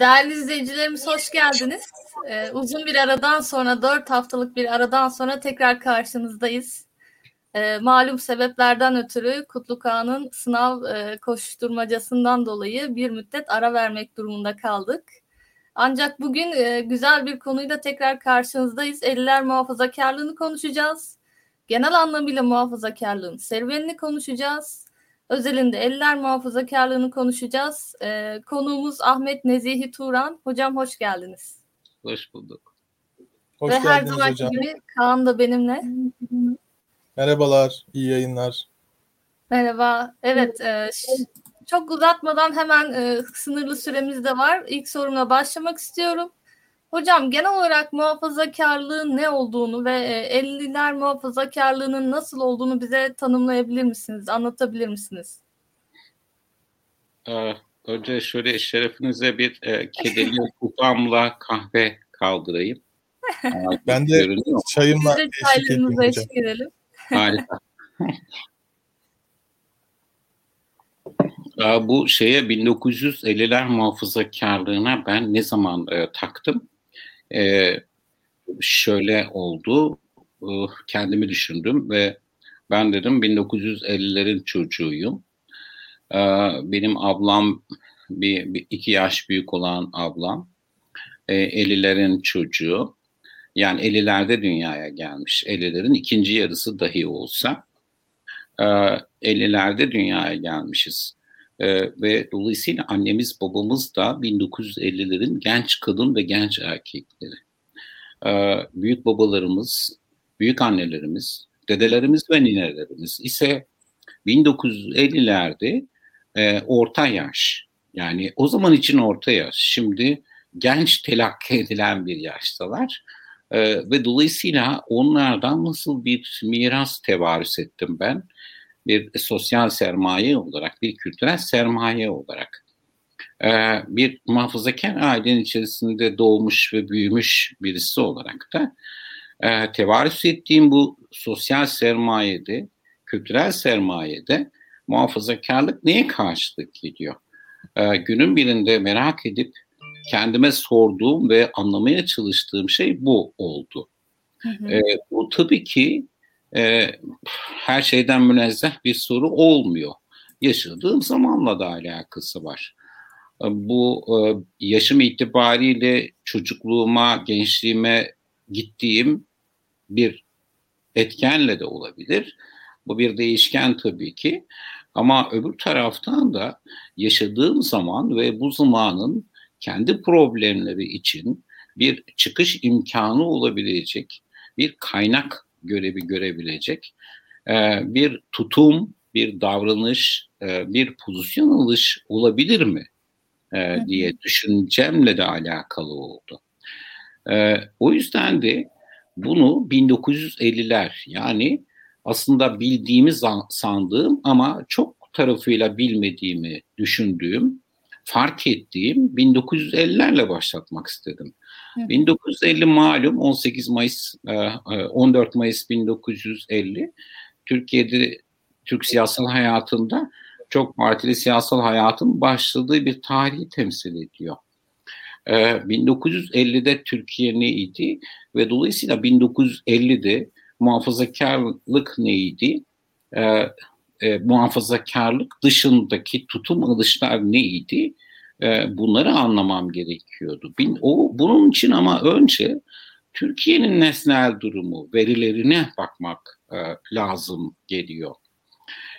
Değerli izleyicilerimiz hoş geldiniz. Ee, uzun bir aradan sonra, dört haftalık bir aradan sonra tekrar karşınızdayız. Ee, malum sebeplerden ötürü Kutlu Kağan'ın sınav e, koşturmacasından dolayı bir müddet ara vermek durumunda kaldık. Ancak bugün e, güzel bir konuyla tekrar karşınızdayız. Eller muhafazakarlığını konuşacağız. Genel anlamıyla muhafazakarlığın serüvenini konuşacağız. Özelinde eller muhafazakarlığını konuşacağız. Ee, konuğumuz Ahmet Nezihi Turan. Hocam hoş geldiniz. Hoş bulduk. Hoş Ve her zaman gibi Kaan da benimle. Merhabalar, iyi yayınlar. Merhaba. Evet, e, çok uzatmadan hemen e, sınırlı süremiz de var. İlk sorumla başlamak istiyorum. Hocam genel olarak muhafazakarlığın ne olduğunu ve 50'ler e, muhafazakarlığının nasıl olduğunu bize tanımlayabilir misiniz? Anlatabilir misiniz? Ee, önce şöyle şerefinize bir e, kedili kupamla kahve kaldırayım. ben de çayımla eşlik, eşlik edelim. Harika. Bu şeye 1950'ler muhafazakarlığına ben ne zaman e, taktım? E, şöyle oldu. E, kendimi düşündüm ve ben dedim 1950'lerin çocuğuyum. E, benim ablam bir, bir iki yaş büyük olan ablam e, 50'lerin çocuğu. Yani 50'lerde dünyaya gelmiş. 50'lerin ikinci yarısı dahi olsa e, 50'lerde dünyaya gelmişiz. Ee, ve dolayısıyla annemiz babamız da 1950'lerin genç kadın ve genç erkekleri. Ee, büyük babalarımız, büyük annelerimiz, dedelerimiz ve ninelerimiz ise 1950'lerde e, orta yaş. Yani o zaman için orta yaş. Şimdi genç telakki edilen bir yaştalar. Ee, ve dolayısıyla onlardan nasıl bir miras tevarüs ettim ben? Bir sosyal sermaye olarak, bir kültürel sermaye olarak e, bir muhafazakar ailenin içerisinde doğmuş ve büyümüş birisi olarak da e, tevarüs ettiğim bu sosyal sermayede, kültürel sermayede muhafazakarlık neye karşılık geliyor? E, günün birinde merak edip kendime sorduğum ve anlamaya çalıştığım şey bu oldu. Hı hı. E, bu tabii ki e, her şeyden münezzeh bir soru olmuyor. Yaşadığım zamanla da alakası var. E, bu e, yaşım itibariyle çocukluğuma, gençliğime gittiğim bir etkenle de olabilir. Bu bir değişken tabii ki. Ama öbür taraftan da yaşadığım zaman ve bu zamanın kendi problemleri için bir çıkış imkanı olabilecek bir kaynak görevi görebilecek e, bir tutum, bir davranış, e, bir pozisyon alış olabilir mi e, diye düşüncemle de alakalı oldu. E, o yüzden de bunu 1950'ler yani aslında bildiğimi sandığım ama çok tarafıyla bilmediğimi düşündüğüm, fark ettiğim 1950'lerle başlatmak istedim. 1950 malum 18 Mayıs 14 e, e, Mayıs 1950 Türkiye'de Türk siyasal hayatında çok partili siyasal hayatın başladığı bir tarihi temsil ediyor. 1950'de e, Türkiye neydi ve dolayısıyla 1950'de muhafazakarlık neydi? muhafazakarlık dışındaki tutum alışlar neydi? E, bunları anlamam gerekiyordu. Bin, o bunun için ama önce Türkiye'nin nesnel durumu, verilerine bakmak e, lazım geliyor.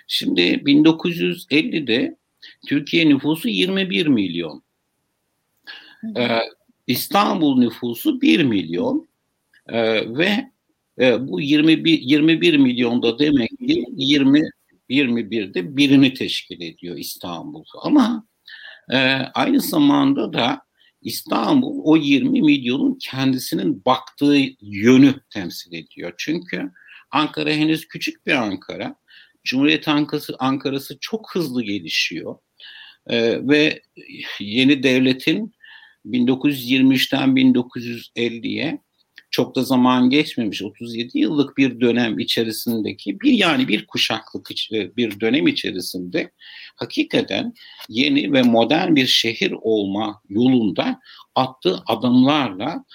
Şimdi 1950'de Türkiye nüfusu 21 milyon. Ee, İstanbul nüfusu 1 milyon ee, ve e, bu 21 21 milyonda demek ki 20 21'de birini teşkil ediyor İstanbul. Ama e, aynı zamanda da İstanbul o 20 milyonun kendisinin baktığı yönü temsil ediyor. Çünkü Ankara henüz küçük bir Ankara. Cumhuriyet Ankara'sı, Ankara'sı çok hızlı gelişiyor. Ee, ve yeni devletin 1923'ten 1950'ye çok da zaman geçmemiş 37 yıllık bir dönem içerisindeki bir yani bir kuşaklık e, bir dönem içerisinde hakikaten yeni ve modern bir şehir olma yolunda attığı adımlarla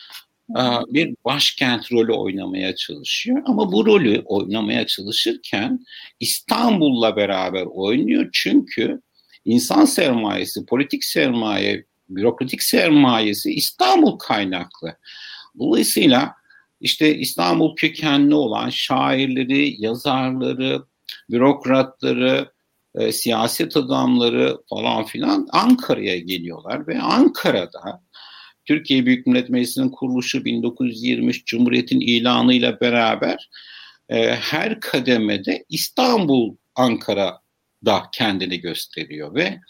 e, bir başkent rolü oynamaya çalışıyor. Ama bu rolü oynamaya çalışırken İstanbul'la beraber oynuyor. Çünkü insan sermayesi, politik sermaye, bürokratik sermayesi İstanbul kaynaklı. Dolayısıyla işte İstanbul kökenli olan şairleri, yazarları, bürokratları, e, siyaset adamları falan filan Ankara'ya geliyorlar ve Ankara'da Türkiye Büyük Millet Meclisi'nin kuruluşu 1923 Cumhuriyet'in ilanıyla beraber e, her kademede İstanbul, Ankara'da kendini gösteriyor ve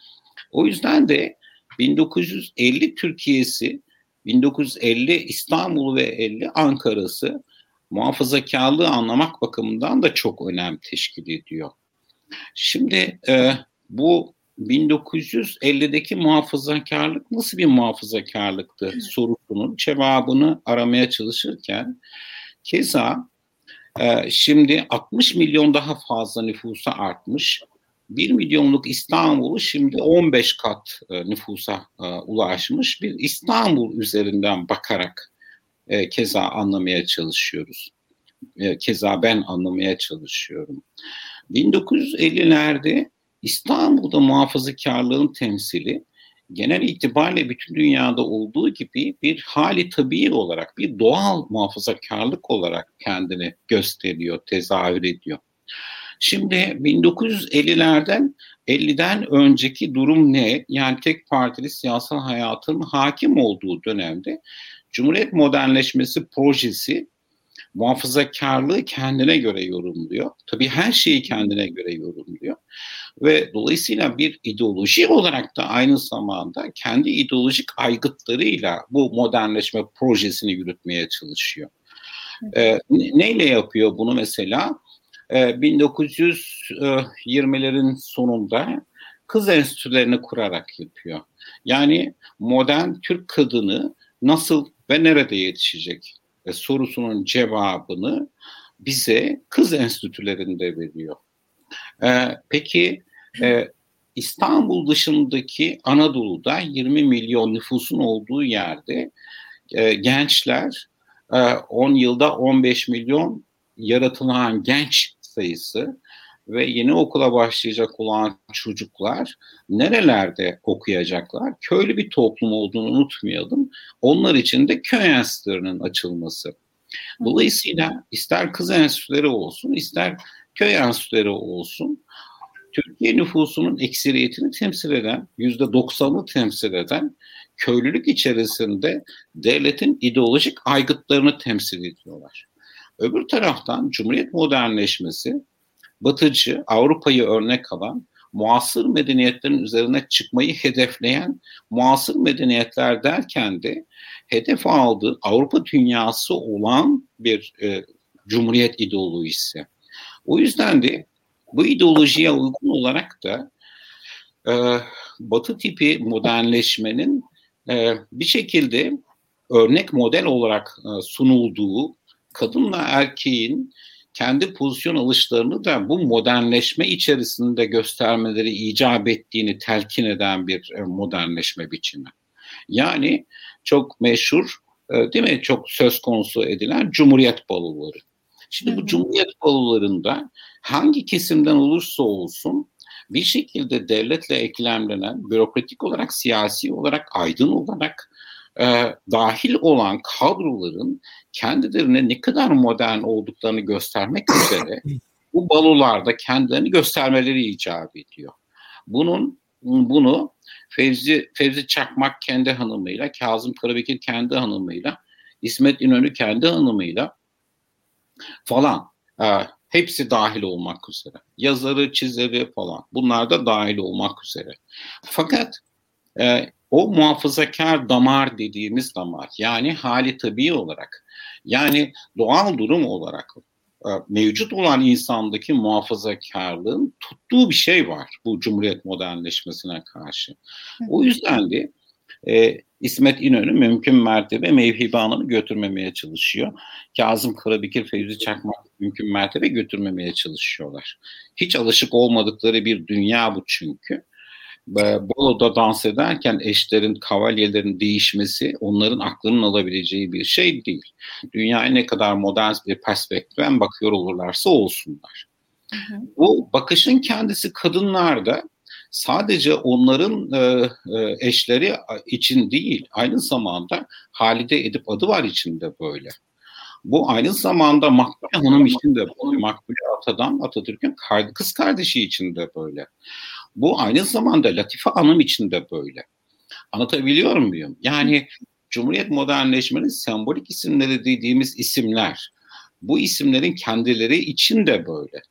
o yüzden de 1950 Türkiye'si 1950 İstanbul ve 50 Ankara'sı muhafazakarlığı anlamak bakımından da çok önem teşkil ediyor. Şimdi e, bu 1950'deki muhafazakarlık nasıl bir muhafazakarlıktı sorusunun cevabını aramaya çalışırken keza e, şimdi 60 milyon daha fazla nüfusa artmış 1 milyonluk İstanbul'u şimdi 15 kat e, nüfusa e, ulaşmış bir İstanbul üzerinden bakarak e, keza anlamaya çalışıyoruz. E, keza ben anlamaya çalışıyorum. 1950'lerde İstanbul'da muhafazakarlığın temsili genel itibariyle bütün dünyada olduğu gibi bir hali tabii olarak, bir doğal muhafazakarlık olarak kendini gösteriyor, tezahür ediyor. Şimdi 1950'lerden 50'den önceki durum ne? Yani tek partili siyasal hayatın hakim olduğu dönemde Cumhuriyet modernleşmesi projesi muhafazakarlığı kendine göre yorumluyor. Tabii her şeyi kendine göre yorumluyor. Ve dolayısıyla bir ideoloji olarak da aynı zamanda kendi ideolojik aygıtlarıyla bu modernleşme projesini yürütmeye çalışıyor. Ee, neyle yapıyor bunu mesela? 1920'lerin e, sonunda kız enstitülerini kurarak yapıyor. Yani modern Türk kadını nasıl ve nerede yetişecek e, sorusunun cevabını bize kız enstitülerinde veriyor. E, peki İstanbul dışındaki Anadolu'da 20 milyon nüfusun olduğu yerde gençler 10 yılda 15 milyon yaratılan genç sayısı ve yeni okula başlayacak olan çocuklar nerelerde okuyacaklar? Köylü bir toplum olduğunu unutmayalım. Onlar için de köy enstitülerinin açılması. Dolayısıyla ister kız enstitüleri olsun, ister köy enstitüleri olsun, Türkiye nüfusunun ekseriyetini temsil eden, yüzde doksanı temsil eden köylülük içerisinde devletin ideolojik aygıtlarını temsil ediyorlar. Öbür taraftan Cumhuriyet modernleşmesi batıcı Avrupa'yı örnek alan muasır medeniyetlerin üzerine çıkmayı hedefleyen muasır medeniyetler derken de hedef aldığı Avrupa dünyası olan bir e, cumhuriyet ideolojisi. O yüzden de bu ideolojiye uygun olarak da e, Batı tipi modernleşmenin e, bir şekilde örnek model olarak e, sunulduğu kadınla erkeğin kendi pozisyon alışlarını da bu modernleşme içerisinde göstermeleri icap ettiğini telkin eden bir e, modernleşme biçimi. Yani çok meşhur e, değil mi çok söz konusu edilen Cumhuriyet baloları. Şimdi bu Cumhuriyet balolarında hangi kesimden olursa olsun bir şekilde devletle eklemlenen bürokratik olarak, siyasi olarak, aydın olarak e, dahil olan kadroların kendilerine ne kadar modern olduklarını göstermek üzere bu balolarda kendilerini göstermeleri icap ediyor. Bunun bunu Fevzi, Fevzi Çakmak kendi hanımıyla, Kazım Karabekir kendi hanımıyla, İsmet İnönü kendi hanımıyla falan e, hepsi dahil olmak üzere. Yazarı, çizeri falan bunlar da dahil olmak üzere. Fakat e, o muhafazakar damar dediğimiz damar yani hali tabii olarak yani doğal durum olarak e, mevcut olan insandaki muhafazakarlığın tuttuğu bir şey var bu Cumhuriyet modernleşmesine karşı. O yüzden de e, İsmet İnönü mümkün mertebe Mevhibe Hanım'ı götürmemeye çalışıyor. Kazım Karabekir, Fevzi Çakmak mümkün mertebe götürmemeye çalışıyorlar. Hiç alışık olmadıkları bir dünya bu çünkü. Bolo'da dans ederken eşlerin, kavalyelerin değişmesi onların aklının alabileceği bir şey değil. Dünyaya ne kadar modern bir perspektiften bakıyor olurlarsa olsunlar. Hı hı. Bu bakışın kendisi kadınlarda sadece onların e, e, eşleri için değil, aynı zamanda Halide Edip adı var içinde böyle. Bu aynı zamanda Makbule Hanım için de böyle. Makbule Atadan Atatürk'ün kız kardeşi için de böyle. Bu aynı zamanda Latife Hanım için de böyle. Anlatabiliyor muyum? Yani Cumhuriyet modernleşmenin sembolik isimleri dediğimiz isimler, bu isimlerin kendileri için de böyle.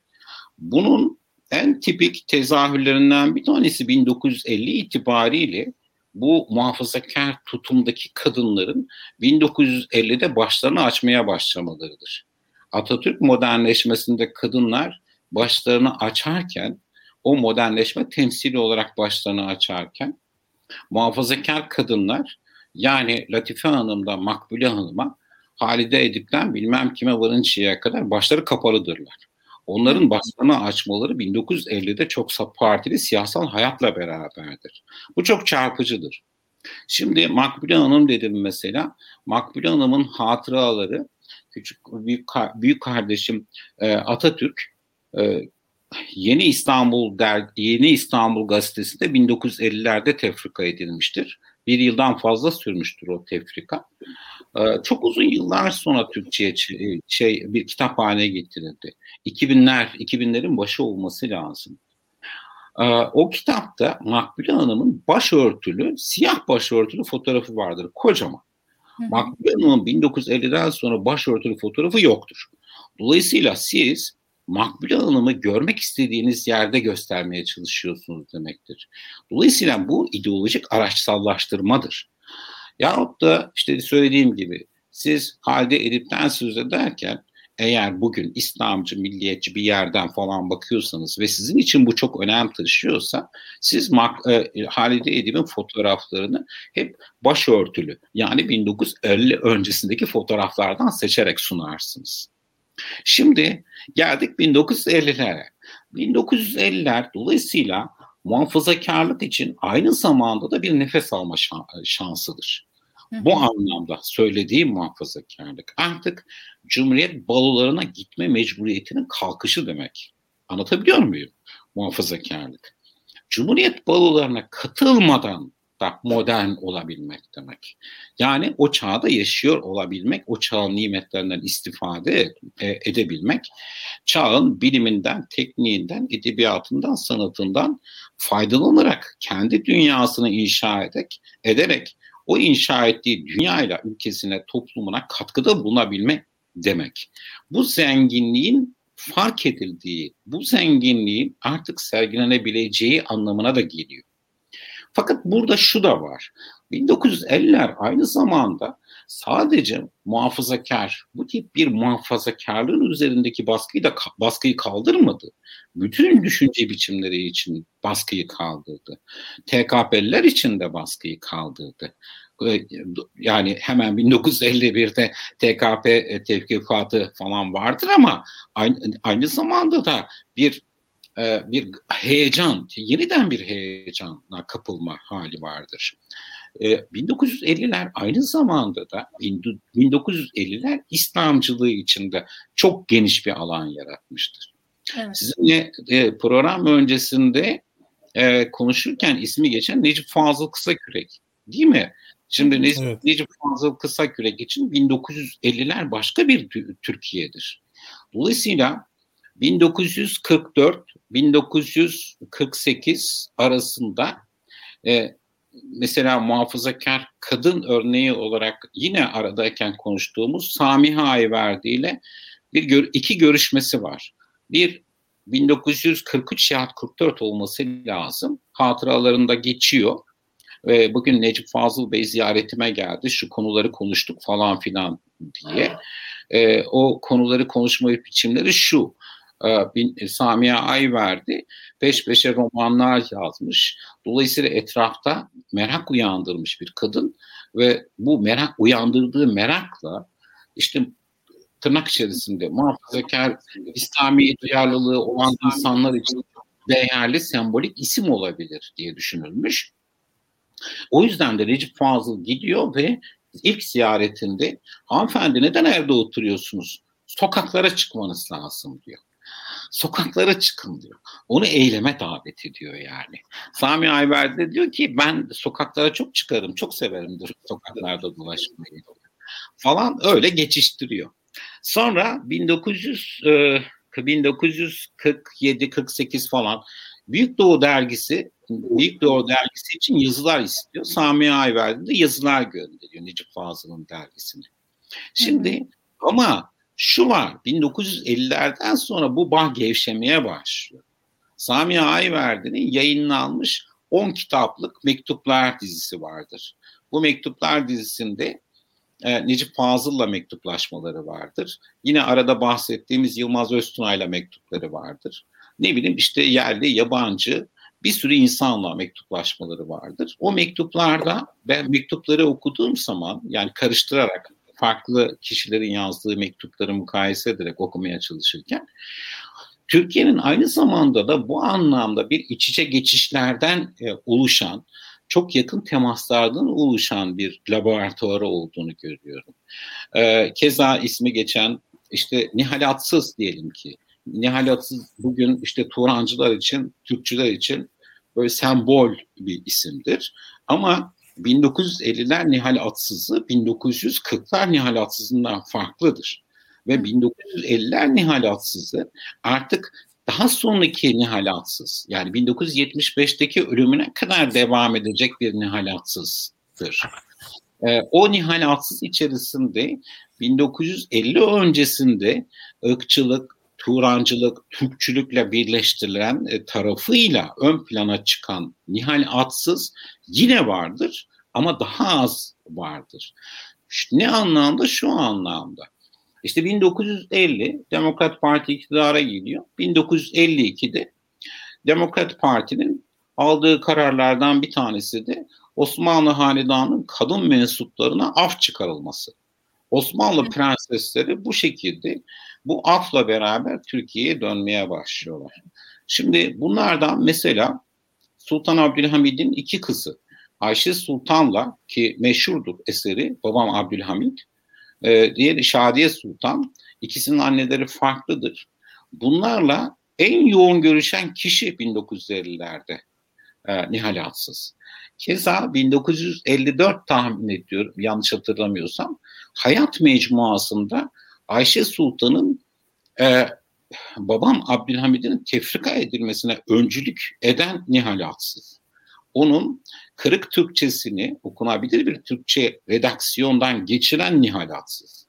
Bunun en tipik tezahürlerinden bir tanesi 1950 itibariyle bu muhafazakar tutumdaki kadınların 1950'de başlarını açmaya başlamalarıdır. Atatürk modernleşmesinde kadınlar başlarını açarken o modernleşme temsili olarak başlarını açarken muhafazakar kadınlar yani Latife Hanım'dan Makbule Hanım'a Halide Edip'ten bilmem kime varıncaya kadar başları kapalıdırlar. Onların başlarını açmaları 1950'de çok partili siyasal hayatla beraberdir. Bu çok çarpıcıdır. Şimdi Makbule Hanım dedim mesela. Makbule Hanım'ın hatıraları küçük büyük, büyük kardeşim e, Atatürk e, Yeni İstanbul der, Yeni İstanbul gazetesinde 1950'lerde tefrika edilmiştir. Bir yıldan fazla sürmüştür o tefrika. Ee, çok uzun yıllar sonra Türkçe'ye şey bir kitap haline getirildi. 2000'ler, 2000'lerin başı olması lazım. Ee, o kitapta Makbule Hanım'ın başörtülü, siyah başörtülü fotoğrafı vardır. Kocaman. Makbule Hanım'ın 1950'den sonra başörtülü fotoğrafı yoktur. Dolayısıyla siz Makbule Hanım'ı görmek istediğiniz yerde göstermeye çalışıyorsunuz demektir. Dolayısıyla bu ideolojik araçsallaştırmadır. Yahut da işte söylediğim gibi siz halde Edip'ten söz ederken eğer bugün İslamcı, milliyetçi bir yerden falan bakıyorsanız ve sizin için bu çok önem taşıyorsa siz e, Halide Edip'in fotoğraflarını hep başörtülü yani 1950 öncesindeki fotoğraflardan seçerek sunarsınız. Şimdi geldik 1950'lere. 1950'ler dolayısıyla muhafazakarlık için aynı zamanda da bir nefes alma şansıdır. Bu anlamda söylediğim muhafazakarlık artık Cumhuriyet balolarına gitme mecburiyetinin kalkışı demek. Anlatabiliyor muyum? Muhafazakarlık. Cumhuriyet balolarına katılmadan da modern olabilmek demek. Yani o çağda yaşıyor olabilmek, o çağın nimetlerinden istifade e, edebilmek, çağın biliminden, tekniğinden, edebiyatından, sanatından faydalanarak kendi dünyasını inşa ederek, ederek o inşa ettiği dünyayla ülkesine, toplumuna katkıda bulunabilmek demek. Bu zenginliğin fark edildiği, bu zenginliğin artık sergilenebileceği anlamına da geliyor. Fakat burada şu da var. 1950'ler aynı zamanda sadece muhafazakar, bu tip bir muhafazakarlığın üzerindeki baskıyı da baskıyı kaldırmadı. Bütün düşünce biçimleri için baskıyı kaldırdı. TKP'liler için de baskıyı kaldırdı. Yani hemen 1951'de TKP tevkifatı falan vardır ama aynı, aynı zamanda da bir e, bir heyecan, yeniden bir heyecana kapılma hali vardır. 1950'ler e, aynı zamanda da 1950'ler İslamcılığı içinde çok geniş bir alan yaratmıştır. Evet. Sizinle e, program öncesinde konuşurken ismi geçen Necip Fazıl Kısakürek değil mi? Şimdi Necip, evet. Necip Fazıl Kısakürek için 1950'ler başka bir Türkiye'dir. Dolayısıyla 1944-1948 arasında e, mesela muhafazakar kadın örneği olarak yine aradayken konuştuğumuz Samiha Ayverdi ile bir iki görüşmesi var. Bir 1943 yahut 44 olması lazım. Hatıralarında geçiyor. Ve bugün Necip Fazıl Bey ziyaretime geldi. Şu konuları konuştuk falan filan diye. E, o konuları konuşma biçimleri şu Samiye Ayverdi peş peşe romanlar yazmış. Dolayısıyla etrafta merak uyandırmış bir kadın ve bu merak uyandırdığı merakla işte tırnak içerisinde muhafazakar İslami duyarlılığı olan insanlar için değerli sembolik isim olabilir diye düşünülmüş. O yüzden de Recep Fazıl gidiyor ve ilk ziyaretinde hanımefendi neden evde oturuyorsunuz? Sokaklara çıkmanız lazım diyor. Sokaklara çıkın diyor. Onu eyleme davet ediyor yani. Sami Ayver de diyor ki ben sokaklara çok çıkarım, çok severimdir sokaklarda dolaşmayı falan öyle geçiştiriyor. Sonra 1900 e, 1947-48 falan Büyük Doğu dergisi Büyük Doğu dergisi için yazılar istiyor. Sami Ayverdi de yazılar gönderiyor Necip Fazıl'ın dergisine. Şimdi ama şu var 1950'lerden sonra bu bağ gevşemeye başlıyor. Sami Ayverdi'nin yayınlanmış 10 kitaplık mektuplar dizisi vardır. Bu mektuplar dizisinde e, Necip Fazıl'la mektuplaşmaları vardır. Yine arada bahsettiğimiz Yılmaz Öztunay'la mektupları vardır. Ne bileyim işte yerli, yabancı bir sürü insanla mektuplaşmaları vardır. O mektuplarda ben mektupları okuduğum zaman yani karıştırarak farklı kişilerin yazdığı mektupları mukayese ederek okumaya çalışırken Türkiye'nin aynı zamanda da bu anlamda bir iç içe geçişlerden e, oluşan çok yakın temaslardan oluşan bir laboratuvarı olduğunu görüyorum. Ee, keza ismi geçen işte Nihalatsız diyelim ki. Nihalatsız bugün işte Turancılar için, Türkçüler için böyle sembol bir isimdir. Ama 1950'ler Nihal Atsız'ı 1940'lar Nihal Atsız'ından farklıdır. Ve 1950'ler Nihal Atsız'ı artık daha sonraki nihalatsız yani 1975'teki ölümüne kadar devam edecek bir nihalatsızdır. E, o nihalatsız içerisinde 1950 öncesinde ırkçılık, Turancılık, Türkçülükle birleştirilen e, tarafıyla ön plana çıkan Nihal Atsız yine vardır ama daha az vardır. Ne anlamda? Şu anlamda. İşte 1950 Demokrat Parti iktidara geliyor. 1952'de Demokrat Parti'nin aldığı kararlardan bir tanesi de Osmanlı Hanedanı'nın kadın mensuplarına af çıkarılması. Osmanlı prensesleri bu şekilde bu afla beraber Türkiye'ye dönmeye başlıyorlar. Şimdi bunlardan mesela Sultan Abdülhamid'in iki kızı Ayşe Sultan'la ki meşhurdur eseri babam Abdülhamid e, diğeri Şadiye Sultan. İkisinin anneleri farklıdır. Bunlarla en yoğun görüşen kişi 1950'lerde e, Nihal Atsız. Keza 1954 tahmin ediyorum yanlış hatırlamıyorsam Hayat Mecmuası'nda Ayşe Sultan'ın e, babam Abdülhamid'in tefrika edilmesine öncülük eden Nihal Atsız. Onun kırık Türkçesini okunabilir bir Türkçe redaksiyondan geçiren Nihalatsız.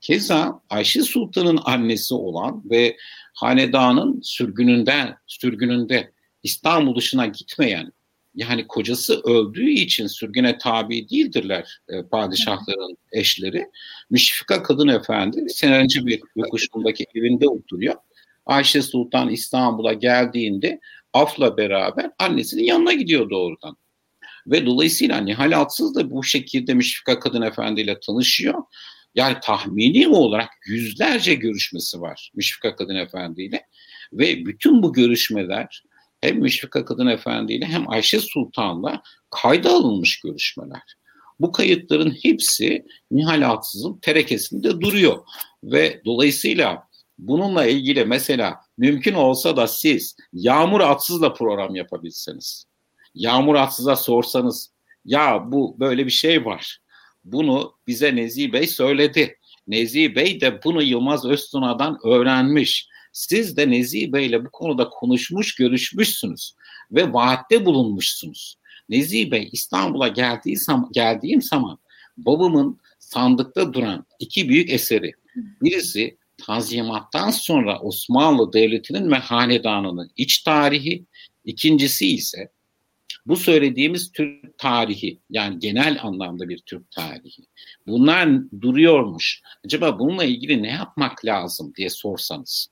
Keza Ayşe Sultan'ın annesi olan ve hanedanın sürgününden, sürgününde İstanbul dışına gitmeyen yani kocası öldüğü için sürgüne tabi değildirler e, padişahların eşleri. Müşfika Kadın Efendi Senerenci bir yokuşundaki evinde oturuyor. Ayşe Sultan İstanbul'a geldiğinde Af'la beraber annesinin yanına gidiyor doğrudan. Ve dolayısıyla Nihal Atsız da bu şekilde Müşfika Kadın Efendi ile tanışıyor. Yani tahmini olarak yüzlerce görüşmesi var Müşfika Kadın Efendi ile. Ve bütün bu görüşmeler hem Müşfika Kadın Efendi ile hem Ayşe Sultan'la kayda alınmış görüşmeler. Bu kayıtların hepsi Nihal Atsız'ın terekesinde duruyor. Ve dolayısıyla bununla ilgili mesela mümkün olsa da siz Yağmur Atsız'la program yapabilseniz Yağmur Atsız'a sorsanız ya bu böyle bir şey var. Bunu bize Nezih Bey söyledi. Nezih Bey de bunu Yılmaz Öztuna'dan öğrenmiş. Siz de Nezih Bey ile bu konuda konuşmuş, görüşmüşsünüz ve vaatte bulunmuşsunuz. Nezih Bey İstanbul'a geldiği zaman, geldiğim zaman babamın sandıkta duran iki büyük eseri. Birisi Tanzimat'tan sonra Osmanlı Devleti'nin ve hanedanının iç tarihi, ikincisi ise bu söylediğimiz Türk tarihi yani genel anlamda bir Türk tarihi. Bunlar duruyormuş. Acaba bununla ilgili ne yapmak lazım diye sorsanız.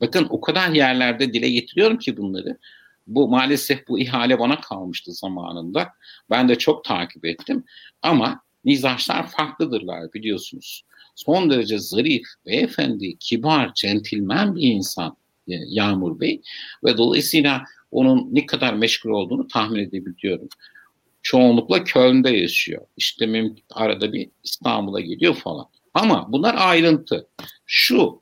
Bakın o kadar yerlerde dile getiriyorum ki bunları. Bu maalesef bu ihale bana kalmıştı zamanında. Ben de çok takip ettim. Ama mizaçlar farklıdırlar biliyorsunuz. Son derece zarif, beyefendi, kibar, centilmen bir insan e, Yağmur Bey. Ve dolayısıyla onun ne kadar meşgul olduğunu tahmin edebiliyorum. Çoğunlukla Köln'de yaşıyor. İşte arada bir İstanbul'a gidiyor falan. Ama bunlar ayrıntı. Şu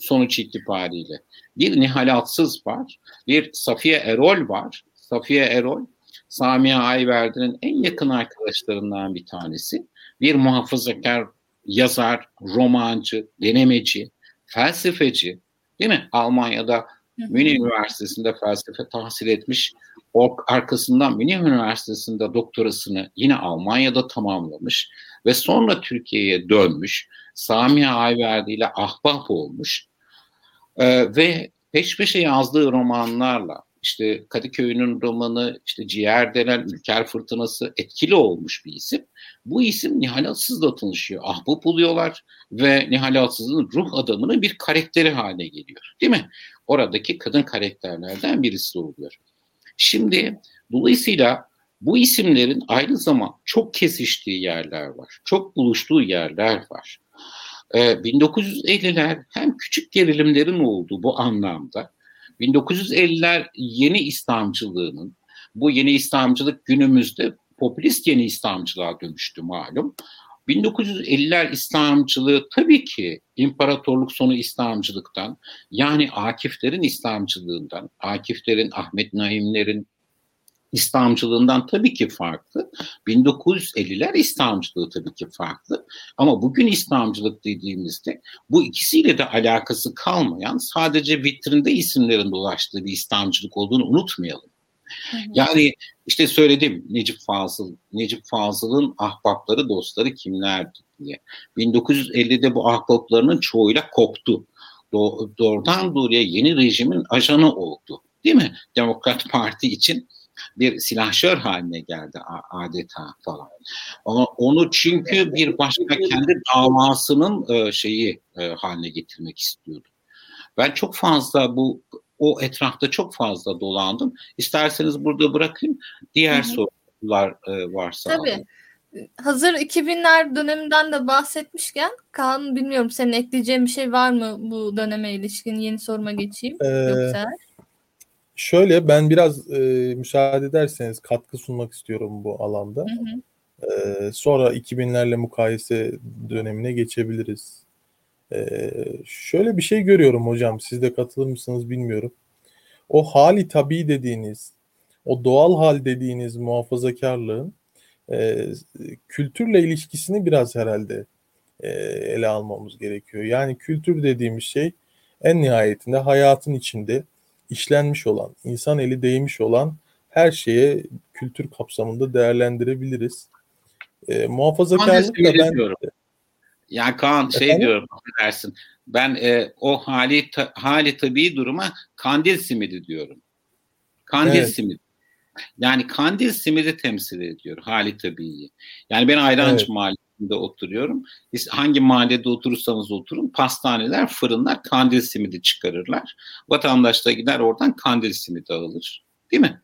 sonuç itibariyle bir Nihal Atsız var, bir Safiye Erol var. Safiye Erol, Samiye Ayverdi'nin en yakın arkadaşlarından bir tanesi. Bir muhafazakar yazar, romancı, denemeci, felsefeci, değil mi? Almanya'da Münih Üniversitesi'nde felsefe tahsil etmiş. O arkasından Münih Üniversitesi'nde doktorasını yine Almanya'da tamamlamış ve sonra Türkiye'ye dönmüş. Samiye Ayverdi ile ahbap olmuş. Ee, ve peş peşe yazdığı romanlarla işte Kadıköy'ün romanı, işte Ciğer denen Ülker Fırtınası etkili olmuş bir isim. Bu isim Nihal Atsız'la tanışıyor. Ahbap oluyorlar ve Nihal Atsız'ın ruh adamının bir karakteri haline geliyor. Değil mi? Oradaki kadın karakterlerden birisi oluyor. Şimdi dolayısıyla bu isimlerin aynı zaman çok kesiştiği yerler var. Çok buluştuğu yerler var. 1950'ler ee, hem küçük gerilimlerin olduğu bu anlamda 1950'ler yeni İslamcılığının bu yeni İslamcılık günümüzde popülist yeni İslamcılığa dönüştü malum. 1950'ler İslamcılığı tabii ki imparatorluk sonu İslamcılıktan yani Akiflerin İslamcılığından, Akiflerin, Ahmet Naimlerin, İslamcılığından tabii ki farklı. 1950'ler İslamcılığı tabii ki farklı. Ama bugün İslamcılık dediğimizde bu ikisiyle de alakası kalmayan sadece vitrinde isimlerin dolaştığı bir İslamcılık olduğunu unutmayalım. Yani işte söyledim Necip Fazıl, Necip Fazıl'ın ahbapları, dostları kimlerdi diye. 1950'de bu ahbaplarının çoğuyla koptu. Do- doğrudan doğruya yeni rejimin ajanı oldu. Değil mi? Demokrat Parti için bir silahşör haline geldi adeta falan. Onu çünkü bir başka kendi davasının e, şeyi e, haline getirmek istiyordu. Ben çok fazla bu o etrafta çok fazla dolandım. İsterseniz burada bırakayım. Diğer Hı-hı. sorular e, varsa. Tabii. Alayım. Hazır 2000'ler döneminden de bahsetmişken Kaan bilmiyorum senin ekleyeceğin bir şey var mı bu döneme ilişkin yeni soruma geçeyim. Ee, Yoksa Şöyle ben biraz e, müsaade ederseniz katkı sunmak istiyorum bu alanda. Hı hı. E, sonra 2000'lerle mukayese dönemine geçebiliriz. E, şöyle bir şey görüyorum hocam. Siz de katılır mısınız bilmiyorum. O hali tabi dediğiniz, o doğal hal dediğiniz muhafazakarlığın e, kültürle ilişkisini biraz herhalde e, ele almamız gerekiyor. Yani kültür dediğimiz şey en nihayetinde hayatın içinde işlenmiş olan, insan eli değmiş olan her şeye kültür kapsamında değerlendirebiliriz. E, muhafazakarlık da ben... Diyorum. Yani Kaan şey Efendim? diyorum affedersin. Ben e, o hali ta, hali tabii duruma kandil simidi diyorum. Kandil evet. simidi. Yani kandil simidi temsil ediyor hali tabiiyi. Yani ben Ayrancı evet. Mahallesinde oturuyorum. Biz hangi mahallede oturursanız oturun pastaneler, fırınlar kandil simidi çıkarırlar. Vatandaş da gider oradan kandil simidi alır. Değil mi?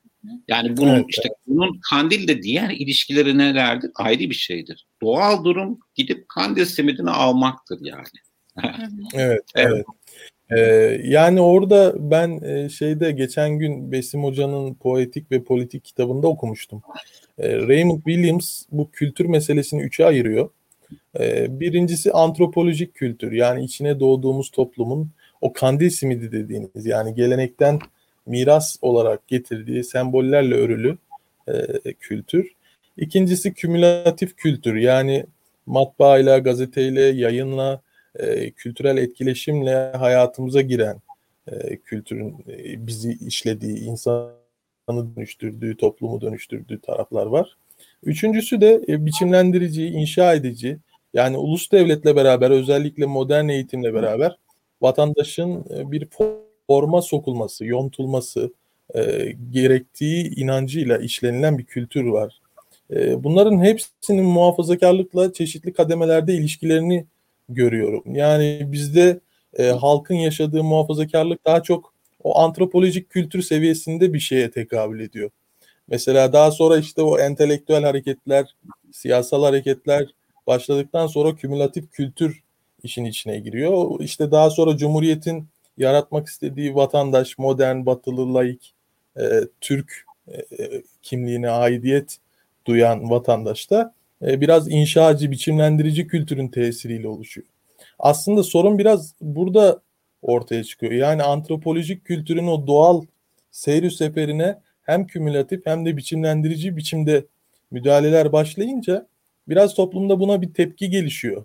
Yani bunun evet, işte bunun kandille diğer ilişkileri nelerdir? Ayrı bir şeydir. Doğal durum gidip kandil simidini almaktır yani. evet, evet. evet. Ee, yani orada ben e, şeyde geçen gün Besim Hoca'nın Poetik ve Politik kitabında okumuştum. Ee, Raymond Williams bu kültür meselesini üçe ayırıyor. Ee, birincisi antropolojik kültür yani içine doğduğumuz toplumun o kandil simidi dediğiniz yani gelenekten miras olarak getirdiği sembollerle örülü e, kültür. İkincisi kümülatif kültür yani matbaayla, gazeteyle, yayınla, e, kültürel etkileşimle hayatımıza giren e, kültürün bizi işlediği, insanı dönüştürdüğü, toplumu dönüştürdüğü taraflar var. Üçüncüsü de e, biçimlendirici, inşa edici. Yani ulus devletle beraber özellikle modern eğitimle beraber vatandaşın e, bir forma sokulması, yontulması e, gerektiği inancıyla işlenilen bir kültür var. E, bunların hepsinin muhafazakarlıkla çeşitli kademelerde ilişkilerini görüyorum. Yani bizde e, halkın yaşadığı muhafazakarlık daha çok o antropolojik kültür seviyesinde bir şeye tekabül ediyor. Mesela daha sonra işte o entelektüel hareketler, siyasal hareketler başladıktan sonra kümülatif kültür işin içine giriyor. İşte daha sonra Cumhuriyet'in yaratmak istediği vatandaş, modern, batılı, laik, e, Türk e, kimliğine aidiyet duyan vatandaş da e, biraz inşacı, biçimlendirici kültürün tesiriyle oluşuyor. Aslında sorun biraz burada ortaya çıkıyor. Yani antropolojik kültürün o doğal seyri seferine hem kümülatif hem de biçimlendirici biçimde müdahaleler başlayınca biraz toplumda buna bir tepki gelişiyor.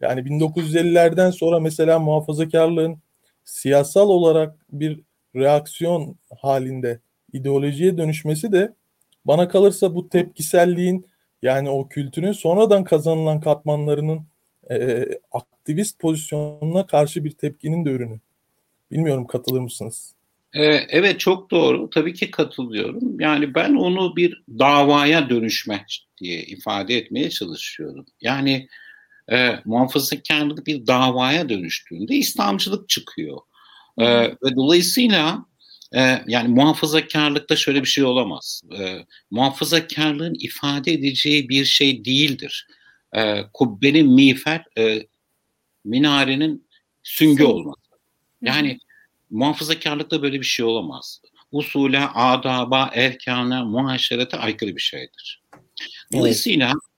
Yani 1950'lerden sonra mesela muhafazakarlığın siyasal olarak bir reaksiyon halinde ideolojiye dönüşmesi de bana kalırsa bu tepkiselliğin yani o kültürün sonradan kazanılan katmanlarının e, aktivist pozisyonuna karşı bir tepkinin de ürünü. Bilmiyorum katılır mısınız? Evet çok doğru. Tabii ki katılıyorum. Yani ben onu bir davaya dönüşme diye ifade etmeye çalışıyorum. Yani e, muhafazakarlık bir davaya dönüştüğünde İslamcılık çıkıyor. E, ve dolayısıyla e, yani muhafazakarlıkta şöyle bir şey olamaz. E, muhafazakarlığın ifade edeceği bir şey değildir. E, kubbenin miğfer, e, minarenin süngü olması. Yani muhafazakarlıkta böyle bir şey olamaz. Usule, adaba, erkana, muhaşerete aykırı bir şeydir. Dolayısıyla evet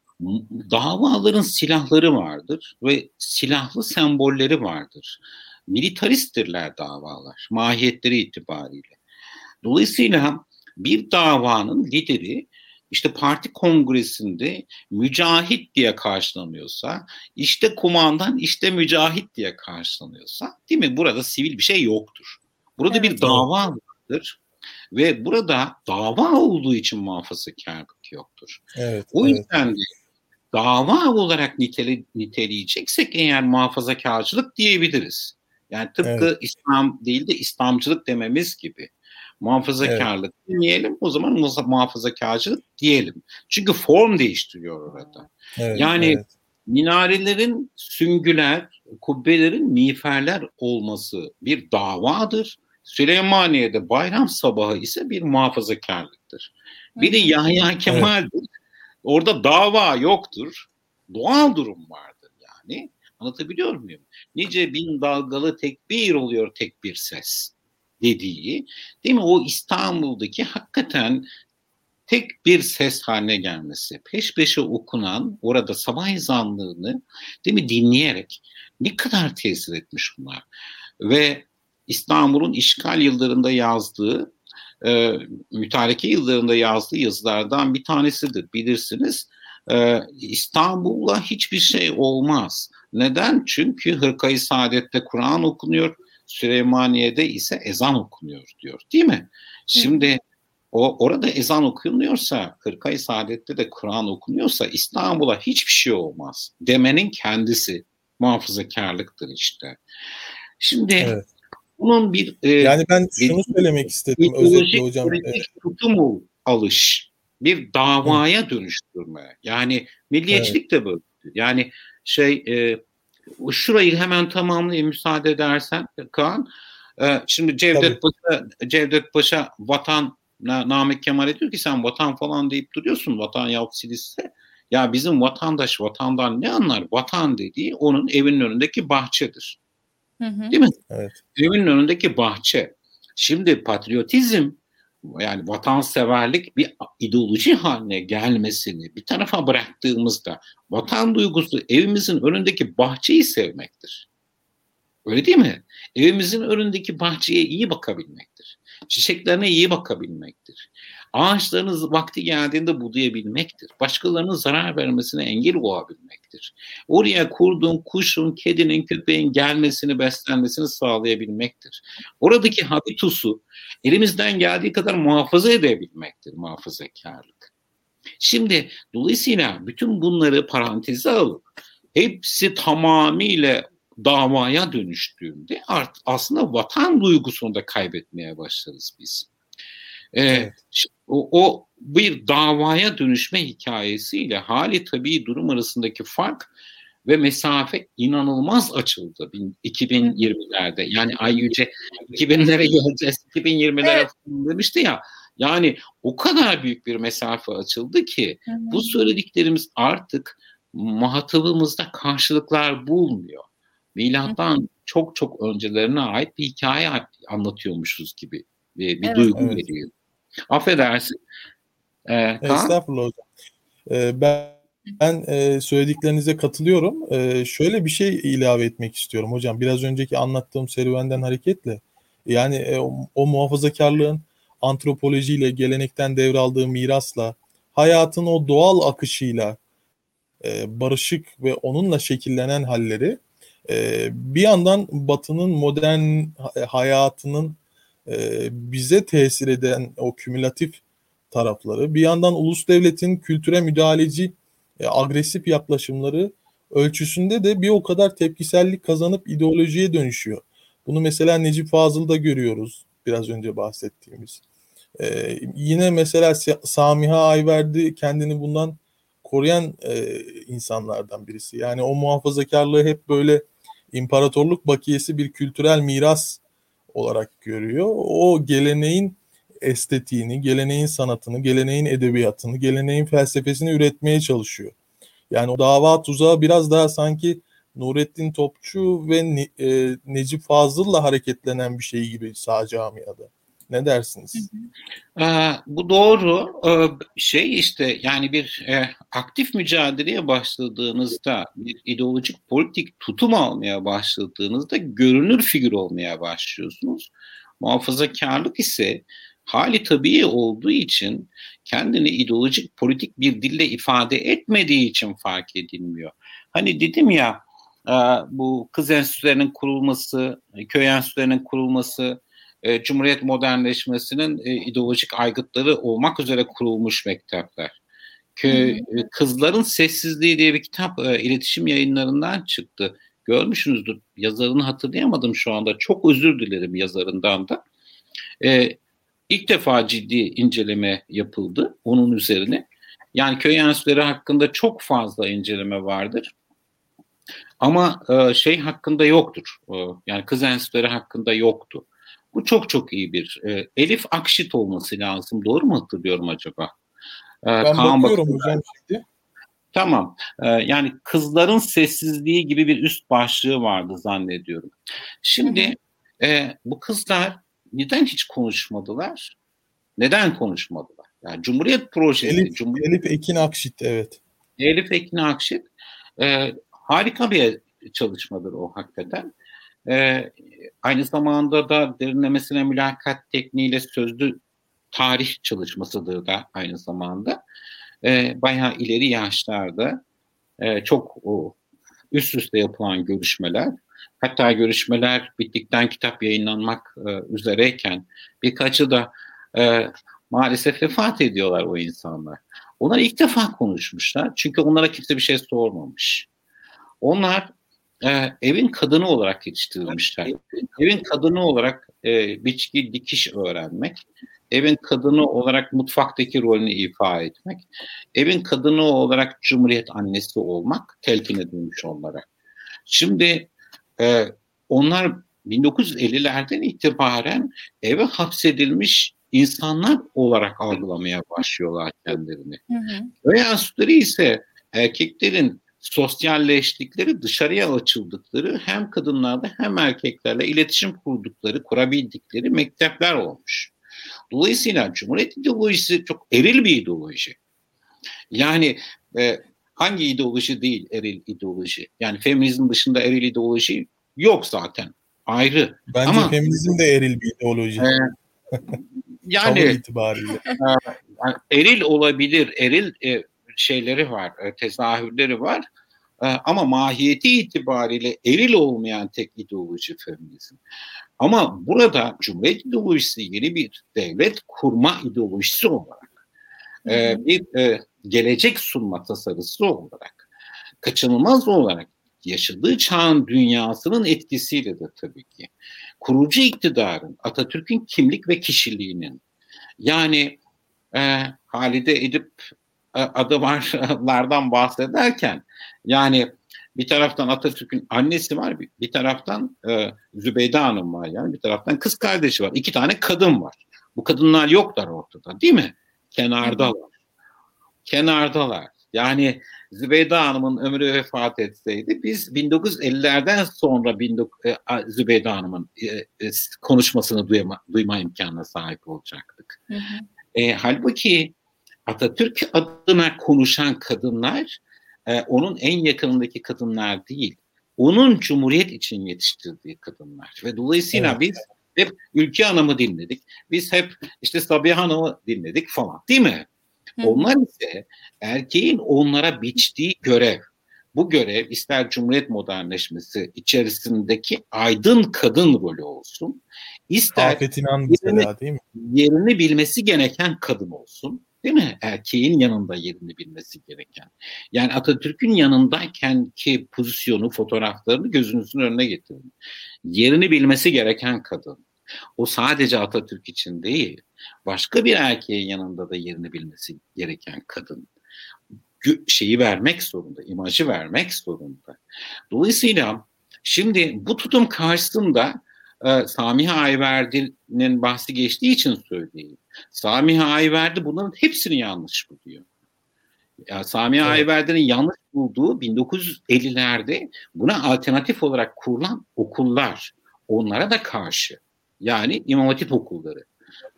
davaların silahları vardır ve silahlı sembolleri vardır. Militaristtirler davalar mahiyetleri itibariyle. Dolayısıyla bir davanın lideri işte parti kongresinde mücahit diye karşılanıyorsa, işte kumandan, işte mücahit diye karşılanıyorsa, değil mi? Burada sivil bir şey yoktur. Burada evet, bir dava vardır ve burada dava olduğu için muhafazakarlık yoktur. Evet, o yüzden evet. de dava olarak nitele, niteleyeceksek eğer muhafazakarcılık diyebiliriz. Yani tıpkı evet. İslam değil de İslamcılık dememiz gibi. Muhafazakarlık evet. demeyelim o zaman muhafazakarcılık diyelim. Çünkü form değiştiriyor orada. Evet, yani evet. minarelerin süngüler, kubbelerin miğferler olması bir davadır. Süleymaniye'de bayram sabahı ise bir muhafazakarlıktır. Bir de Yahya Kemal'dir. Evet. Orada dava yoktur. Doğal durum vardır yani. Anlatabiliyor muyum? Nice bin dalgalı tekbir oluyor tek bir ses dediği. Değil mi? O İstanbul'daki hakikaten tek bir ses haline gelmesi, peş peşe okunan orada sabah ezanlığını değil mi dinleyerek ne kadar tesir etmiş bunlar. Ve İstanbul'un işgal yıllarında yazdığı e, mütareke yıllarında yazdığı yazılardan bir tanesidir bilirsiniz. E, İstanbul'la hiçbir şey olmaz. Neden? Çünkü Hırkayı Saadet'te Kur'an okunuyor, Süleymaniye'de ise ezan okunuyor diyor. Değil mi? Şimdi o orada ezan okunuyorsa, Hırkayı Saadet'te de Kur'an okunuyorsa İstanbul'a hiçbir şey olmaz. Demenin kendisi muhafazakarlıktır işte. Şimdi evet. Bunun bir e, yani ben şunu söylemek istedim özetle hocam. tutumu alış, bir davaya Hı. dönüştürme. Yani milliyetçilik evet. de böyle. Yani şey e, şurayı hemen tamamlayayım müsaade edersen Kaan. E, şimdi Cevdet Paşa, Cevdet Paşa vatan Namık Kemal'e diyor ki sen vatan falan deyip duruyorsun vatan yahut siliste. Ya bizim vatandaş vatandan ne anlar? Vatan dediği onun evinin önündeki bahçedir. Hı hı. Değil mi? Evet. Evinin önündeki bahçe. Şimdi patriotizm yani vatanseverlik bir ideoloji haline gelmesini bir tarafa bıraktığımızda vatan duygusu evimizin önündeki bahçeyi sevmektir. Öyle değil mi? Evimizin önündeki bahçeye iyi bakabilmektir. Çiçeklerine iyi bakabilmektir. Ağaçlarınız vakti geldiğinde budayabilmektir. Başkalarının zarar vermesine engel olabilmektir. Oraya kurduğun kuşun, kedinin, köpeğin gelmesini, beslenmesini sağlayabilmektir. Oradaki habitusu elimizden geldiği kadar muhafaza edebilmektir muhafazakarlık. Şimdi dolayısıyla bütün bunları paranteze alıp hepsi tamamıyla davaya dönüştüğünde art, aslında vatan duygusunu da kaybetmeye başlarız biz. Ee, evet. o, o bir davaya dönüşme hikayesiyle hali tabii durum arasındaki fark ve mesafe inanılmaz açıldı 2020'lerde. Yani Ay Yüce 2000'lere geleceğiz, 2020'lere evet. demişti ya. Yani o kadar büyük bir mesafe açıldı ki bu söylediklerimiz artık muhatabımızda karşılıklar bulmuyor. Milattan çok çok öncelerine ait bir hikaye anlatıyormuşuz gibi bir, bir evet, duygu evet. veriyor. Affedersin. Ee, Estağfurullah hocam. Ee, ben ben e, söylediklerinize katılıyorum. E, şöyle bir şey ilave etmek istiyorum hocam. Biraz önceki anlattığım serüvenden hareketle. Yani e, o, o muhafazakarlığın antropolojiyle, gelenekten devraldığı mirasla, hayatın o doğal akışıyla e, barışık ve onunla şekillenen halleri e, bir yandan Batı'nın modern hayatının e, bize tesir eden o kümülatif tarafları, bir yandan ulus devletin kültüre müdahaleci e, agresif yaklaşımları ölçüsünde de bir o kadar tepkisellik kazanıp ideolojiye dönüşüyor. Bunu mesela Necip Fazıl'da görüyoruz biraz önce bahsettiğimiz. Ee, yine mesela Samiha Ayverdi kendini bundan koruyan e, insanlardan birisi. Yani o muhafazakarlığı hep böyle imparatorluk bakiyesi bir kültürel miras olarak görüyor. O geleneğin estetiğini, geleneğin sanatını, geleneğin edebiyatını, geleneğin felsefesini üretmeye çalışıyor. Yani o dava tuzağı biraz daha sanki Nurettin Topçu ve e, Necip Fazıl'la hareketlenen bir şey gibi sağ camiada. Ne dersiniz? Ee, bu doğru. Ee, şey işte yani bir e, aktif mücadeleye başladığınızda bir ideolojik politik tutum almaya başladığınızda görünür figür olmaya başlıyorsunuz. Muhafazakarlık ise hali tabii olduğu için kendini ideolojik politik bir dille ifade etmediği için fark edilmiyor. Hani dedim ya e, bu kız enstitülerinin kurulması, köy enstitülerinin kurulması, e, Cumhuriyet modernleşmesinin e, ideolojik aygıtları olmak üzere kurulmuş mektepler. Köy, Kızların Sessizliği diye bir kitap iletişim yayınlarından çıktı. Görmüşsünüzdür. Yazarını hatırlayamadım şu anda. Çok özür dilerim yazarından da. İlk defa ciddi inceleme yapıldı onun üzerine. Yani köy enstitüleri hakkında çok fazla inceleme vardır. Ama e, şey hakkında yoktur. E, yani kız enstitüleri hakkında yoktu. Bu çok çok iyi bir. E, Elif Akşit olması lazım. Doğru mu hatırlıyorum acaba? E, ben Kaan bakıyorum hocam şimdi. Tamam. E, yani kızların sessizliği gibi bir üst başlığı vardı zannediyorum. Şimdi e, bu kızlar neden hiç konuşmadılar? Neden konuşmadılar? Yani Cumhuriyet Projesi. Elif, Cumhuriyet, Elif Ekin Akşit evet. Elif Ekin Akşit e, harika bir çalışmadır o hakikaten. E, aynı zamanda da derinlemesine mülakat tekniğiyle sözlü tarih çalışmasıdır da aynı zamanda. E, bayağı ileri yaşlarda e, çok o, üst üste yapılan görüşmeler Hatta görüşmeler bittikten kitap yayınlanmak e, üzereyken birkaçı da e, maalesef vefat ediyorlar o insanlar. Onlar ilk defa konuşmuşlar çünkü onlara kimse bir şey sormamış. Onlar e, evin kadını olarak yetiştirilmişler. Evin kadını olarak e, biçki dikiş öğrenmek, evin kadını olarak mutfaktaki rolünü ifa etmek, evin kadını olarak cumhuriyet annesi olmak telkin edilmiş onlara. Şimdi e, onlar 1950'lerden itibaren eve hapsedilmiş insanlar olarak algılamaya başlıyorlar kendilerini. Köy enstitüleri ise erkeklerin sosyalleştikleri, dışarıya açıldıkları hem kadınlarda hem erkeklerle iletişim kurdukları, kurabildikleri mektepler olmuş. Dolayısıyla Cumhuriyet ideolojisi çok eril bir ideoloji. Yani e, hangi ideoloji değil eril ideoloji? Yani feminizm dışında eril ideoloji yok zaten. Ayrı. Bence Ama, feminizm de eril bir ideoloji. E, yani itibariyle. E, eril olabilir. Eril e, şeyleri var, e, tezahürleri var. E, ama mahiyeti itibariyle eril olmayan tek ideoloji feminizm. Ama burada Cumhuriyet ideolojisi yeni bir devlet kurma ideolojisi olarak, e, bir gelecek sunma tasarısı olarak, kaçınılmaz olarak yaşadığı çağın dünyasının etkisiyle de tabii ki kurucu iktidarın, Atatürk'ün kimlik ve kişiliğinin yani e, Halide Edip e, adıvarlardan bahsederken yani Bir taraftan Atatürk'ün annesi var, bir, bir taraftan e, Zübeyde Hanım var yani bir taraftan kız kardeşi var. iki tane kadın var. Bu kadınlar yoklar ortada değil mi? Kenardalar. Kenardalar. Yani Zübeyde Hanım'ın ömrü vefat etseydi biz 1950'lerden sonra 19, e, Zübeyde Hanım'ın e, e, konuşmasını duyma, duyma imkanına sahip olacaktık. Hı hı. E, halbuki Atatürk adına konuşan kadınlar e, onun en yakınındaki kadınlar değil. Onun Cumhuriyet için yetiştirdiği kadınlar. Ve dolayısıyla evet. biz hep Ülke Hanım'ı dinledik. Biz hep işte Sabiha Hanım'ı dinledik falan değil mi? Hı. Onlar ise erkeğin onlara biçtiği görev. Bu görev ister Cumhuriyet modernleşmesi içerisindeki aydın kadın rolü olsun, ister İnan mesela yerini, değil mi? yerini bilmesi gereken kadın olsun. Değil mi? Erkeğin yanında yerini bilmesi gereken. Yani Atatürk'ün yanındayken ki pozisyonu, fotoğraflarını gözünüzün önüne getirin. Yerini bilmesi gereken kadın. O sadece Atatürk için değil, başka bir erkeğin yanında da yerini bilmesi gereken kadın. Şeyi vermek zorunda, imajı vermek zorunda. Dolayısıyla şimdi bu tutum karşısında e, Samiha Ayverdi'nin bahsi geçtiği için söyleyeyim. Samiha Ayverdi bunların hepsini yanlış buluyor. Ya Samiha evet. Ayverdi'nin yanlış bulduğu 1950'lerde buna alternatif olarak kurulan okullar. Onlara da karşı. Yani İmam Hatip okulları.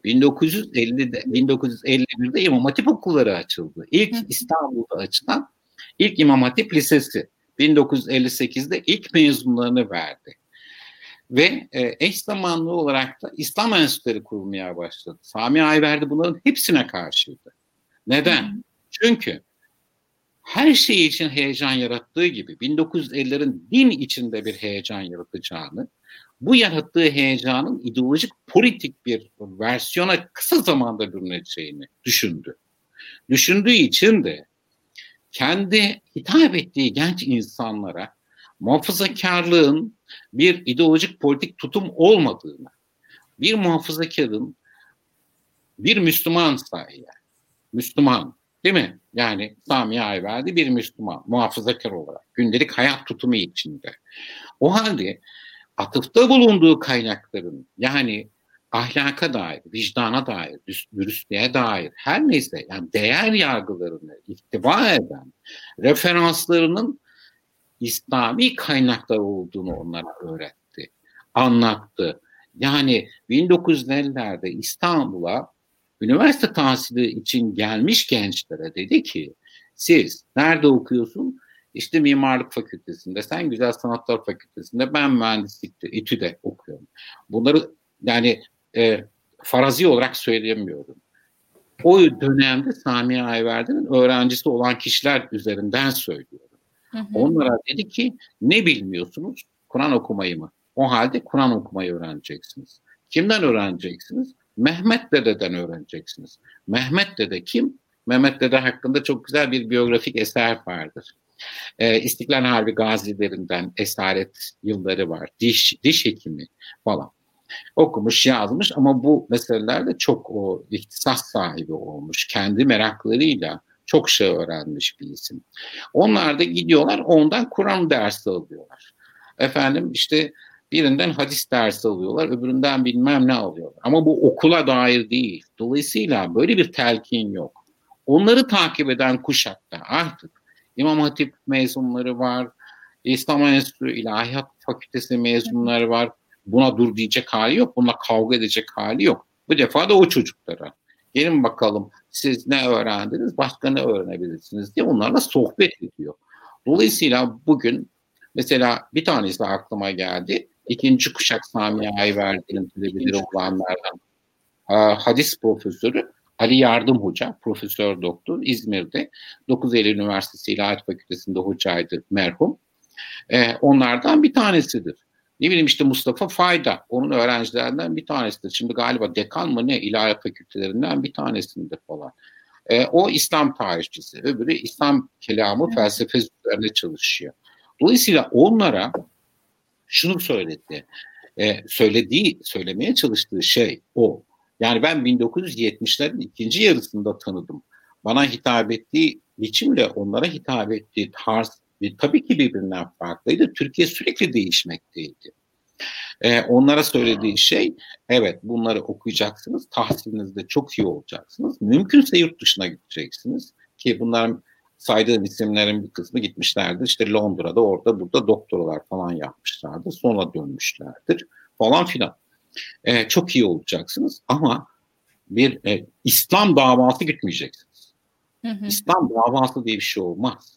1950'de 1951'de İmam Hatip okulları açıldı. İlk Hı. İstanbul'da açılan ilk İmam Hatip Lisesi 1958'de ilk mezunlarını verdi. Ve e, eş zamanlı olarak da İslam enstitüleri kurulmaya başladı. Sami Ayverdi bunların hepsine karşıydı. Neden? Hı. Çünkü her şey için heyecan yarattığı gibi 1950'lerin din içinde bir heyecan yaratacağını, bu yarattığı heyecanın ideolojik politik bir versiyona kısa zamanda bürüneceğini düşündü. Düşündüğü için de kendi hitap ettiği genç insanlara muhafazakarlığın bir ideolojik politik tutum olmadığını, bir muhafazakarın bir Müslüman sahiye, Müslüman değil mi? Yani Sami Ayverdi bir Müslüman, muhafazakar olarak, gündelik hayat tutumu içinde. O halde atıfta bulunduğu kaynakların yani ahlaka dair, vicdana dair, dürüstlüğe dair her neyse yani değer yargılarını ihtiva eden referanslarının İslami kaynaklar olduğunu onlara öğretti, anlattı. Yani 1950'lerde İstanbul'a üniversite tahsili için gelmiş gençlere dedi ki siz nerede okuyorsun? İşte mimarlık fakültesinde, sen güzel sanatlar fakültesinde, ben mühendislikte, İTÜ'de okuyorum. Bunları yani e, farazi olarak söyleyemiyorum. O dönemde Sami Ayverdi'nin öğrencisi olan kişiler üzerinden söylüyorum. Hı hı. Onlara dedi ki ne bilmiyorsunuz? Kur'an okumayı mı? O halde Kur'an okumayı öğreneceksiniz. Kimden öğreneceksiniz? Mehmet Dede'den öğreneceksiniz. Mehmet Dede kim? Mehmet Dede hakkında çok güzel bir biyografik eser vardır. Ee, İstiklal Harbi gazilerinden esaret yılları var. Diş, diş hekimi falan. Okumuş, yazmış ama bu meselelerde çok o ihtisas sahibi olmuş. Kendi meraklarıyla çok şey öğrenmiş bir isim. Onlar da gidiyorlar ondan Kur'an dersi alıyorlar. Efendim işte birinden hadis dersi alıyorlar, öbüründen bilmem ne alıyorlar. Ama bu okula dair değil. Dolayısıyla böyle bir telkin yok. Onları takip eden kuşakta artık İmam Hatip mezunları var, İslam Enstitüsü İlahiyat Fakültesi mezunları var. Buna dur diyecek hali yok, buna kavga edecek hali yok. Bu defa da o çocuklara. Gelin bakalım siz ne öğrendiniz, başka ne öğrenebilirsiniz diye onlarla sohbet ediyor. Dolayısıyla bugün mesela bir tanesi aklıma geldi. İkinci kuşak Sami Ayverdi'nin televizyonu olanlardan hadis profesörü Ali Yardım Hoca, profesör doktor İzmir'de 9 Eylül Üniversitesi İlahiyat Fakültesi'nde hocaydı merhum. Ee, onlardan bir tanesidir. Ne bileyim işte Mustafa Fayda, onun öğrencilerinden bir tanesidir. Şimdi galiba dekan mı ne ilahiyat fakültelerinden bir tanesindir falan. Ee, o İslam tarihçisi, öbürü İslam kelamı felsefesi üzerine çalışıyor. Dolayısıyla onlara şunu söyledi. Ee, söylediği, söylemeye çalıştığı şey o. Yani ben 1970'lerin ikinci yarısında tanıdım. Bana hitap ettiği biçimle onlara hitap ettiği tarz bir, tabii ki birbirinden farklıydı. Türkiye sürekli değişmekteydi. Ee, onlara söylediği şey evet bunları okuyacaksınız, tahsilinizde çok iyi olacaksınız. Mümkünse yurt dışına gideceksiniz ki bunların saydığım isimlerin bir kısmı gitmişlerdi. İşte Londra'da orada burada doktoralar falan yapmışlardı. Sonra dönmüşlerdir falan filan. Ee, çok iyi olacaksınız ama bir e, İslam davası gitmeyeceksiniz. Hı hı. İslam davası diye bir şey olmaz.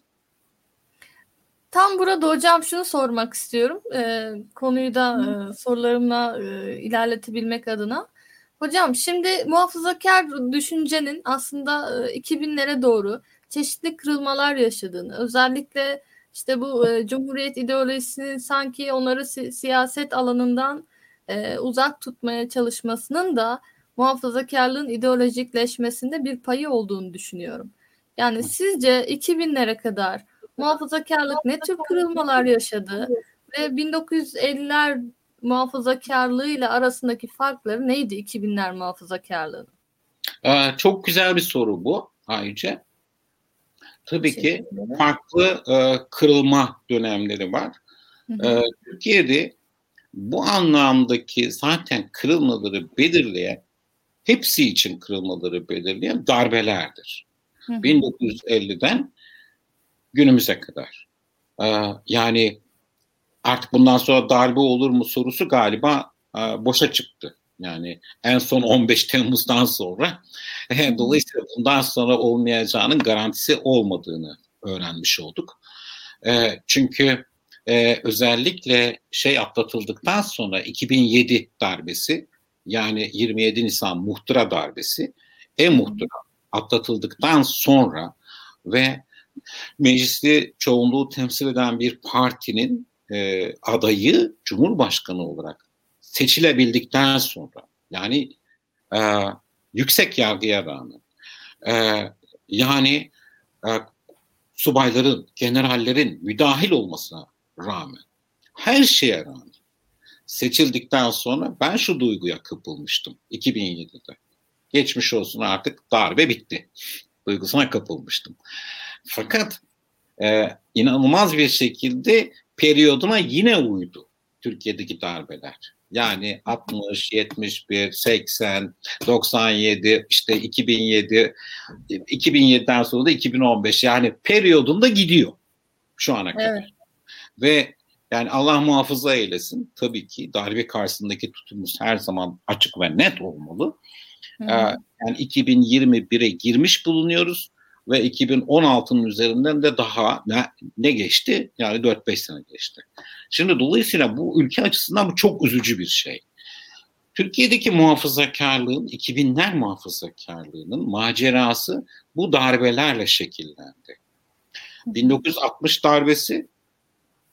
Tam burada hocam şunu sormak istiyorum. Ee, konuyu da e, sorularımla e, ilerletebilmek adına. Hocam şimdi muhafazakar düşüncenin aslında e, 2000'lere doğru çeşitli kırılmalar yaşadığını, özellikle işte bu e, Cumhuriyet ideolojisinin sanki onları si- siyaset alanından e, uzak tutmaya çalışmasının da muhafazakarlığın ideolojikleşmesinde bir payı olduğunu düşünüyorum. Yani sizce 2000'lere kadar muhafazakarlık ne tür kırılmalar yaşadı ve 1950'ler muhafazakarlığıyla arasındaki farkları neydi 2000'ler muhafazakarlığının? Ee, çok güzel bir soru bu ayrıca. Tabii ki farklı e, kırılma dönemleri var. E, Türkiye'de bu anlamdaki zaten kırılmaları belirleyen, hepsi için kırılmaları belirleyen darbelerdir. Hı hı. 1950'den günümüze kadar. Ee, yani artık bundan sonra darbe olur mu sorusu galiba e, boşa çıktı. Yani en son 15 Temmuz'dan sonra dolayısıyla bundan sonra olmayacağının garantisi olmadığını öğrenmiş olduk. E, çünkü e, özellikle şey atlatıldıktan sonra 2007 darbesi yani 27 Nisan muhtıra darbesi e muhtıra atlatıldıktan sonra ve mecliste çoğunluğu temsil eden bir partinin e, adayı Cumhurbaşkanı olarak seçilebildikten sonra yani e, yüksek yargıya rağmen e, yani e, subayların, generallerin müdahil olmasına rağmen her şeye rağmen seçildikten sonra ben şu duyguya kapılmıştım 2007'de. Geçmiş olsun artık darbe bitti. Duygusuna kapılmıştım. Fakat e, inanılmaz bir şekilde periyoduna yine uydu Türkiye'deki darbeler. Yani 60, 71, 80, 97, işte 2007, 2007'den sonra da 2015 yani periyodunda gidiyor şu ana kadar. Evet. Ve yani Allah muhafaza eylesin tabii ki darbe karşısındaki tutumumuz her zaman açık ve net olmalı. Hı. Yani 2021'e girmiş bulunuyoruz ve 2016'nın üzerinden de daha ne, ne geçti? Yani 4-5 sene geçti. Şimdi dolayısıyla bu ülke açısından bu çok üzücü bir şey. Türkiye'deki muhafazakarlığın, 2000'ler muhafazakarlığının macerası bu darbelerle şekillendi. 1960 darbesi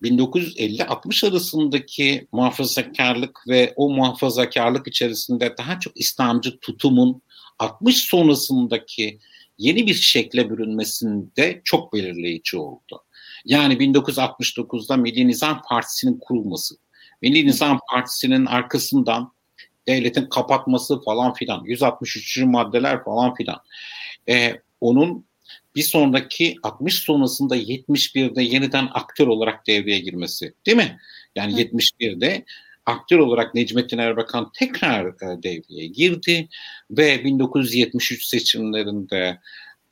1950-60 arasındaki muhafazakarlık ve o muhafazakarlık içerisinde daha çok İslamcı tutumun 60 sonrasındaki yeni bir şekle bürünmesinde çok belirleyici oldu. Yani 1969'da Milli Nizam Partisi'nin kurulması, Milli Nizam Partisi'nin arkasından devletin kapatması falan filan, 163. maddeler falan filan. Ee, onun bir sonraki 60 sonrasında 71'de yeniden aktör olarak devreye girmesi değil mi? Yani Hı. 71'de aktör olarak Necmettin Erbakan tekrar e, devreye girdi ve 1973 seçimlerinde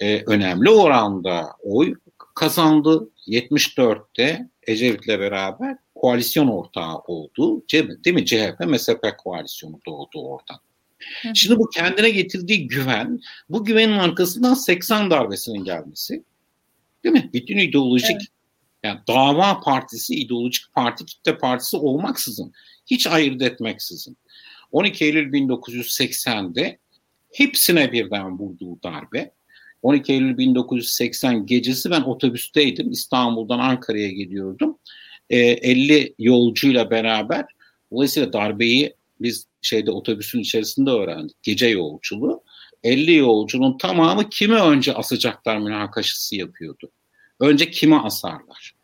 e, önemli oranda oy kazandı. 74'te Ecevit'le beraber koalisyon ortağı oldu. Değil mi? CHP, MSP koalisyonu doğdu oradan. Şimdi bu kendine getirdiği güven, bu güvenin arkasından 80 darbesinin gelmesi. Değil mi? Bütün ideolojik evet. yani dava partisi, ideolojik parti, kitle partisi olmaksızın hiç ayırt etmeksizin. 12 Eylül 1980'de hepsine birden vurduğu darbe. 12 Eylül 1980 gecesi ben otobüsteydim. İstanbul'dan Ankara'ya gidiyordum. E, 50 yolcuyla beraber dolayısıyla darbeyi biz şeyde otobüsün içerisinde öğrendik. Gece yolculuğu. 50 yolcunun tamamı kimi önce asacaklar münakaşası yapıyordu. Önce kimi asarlar?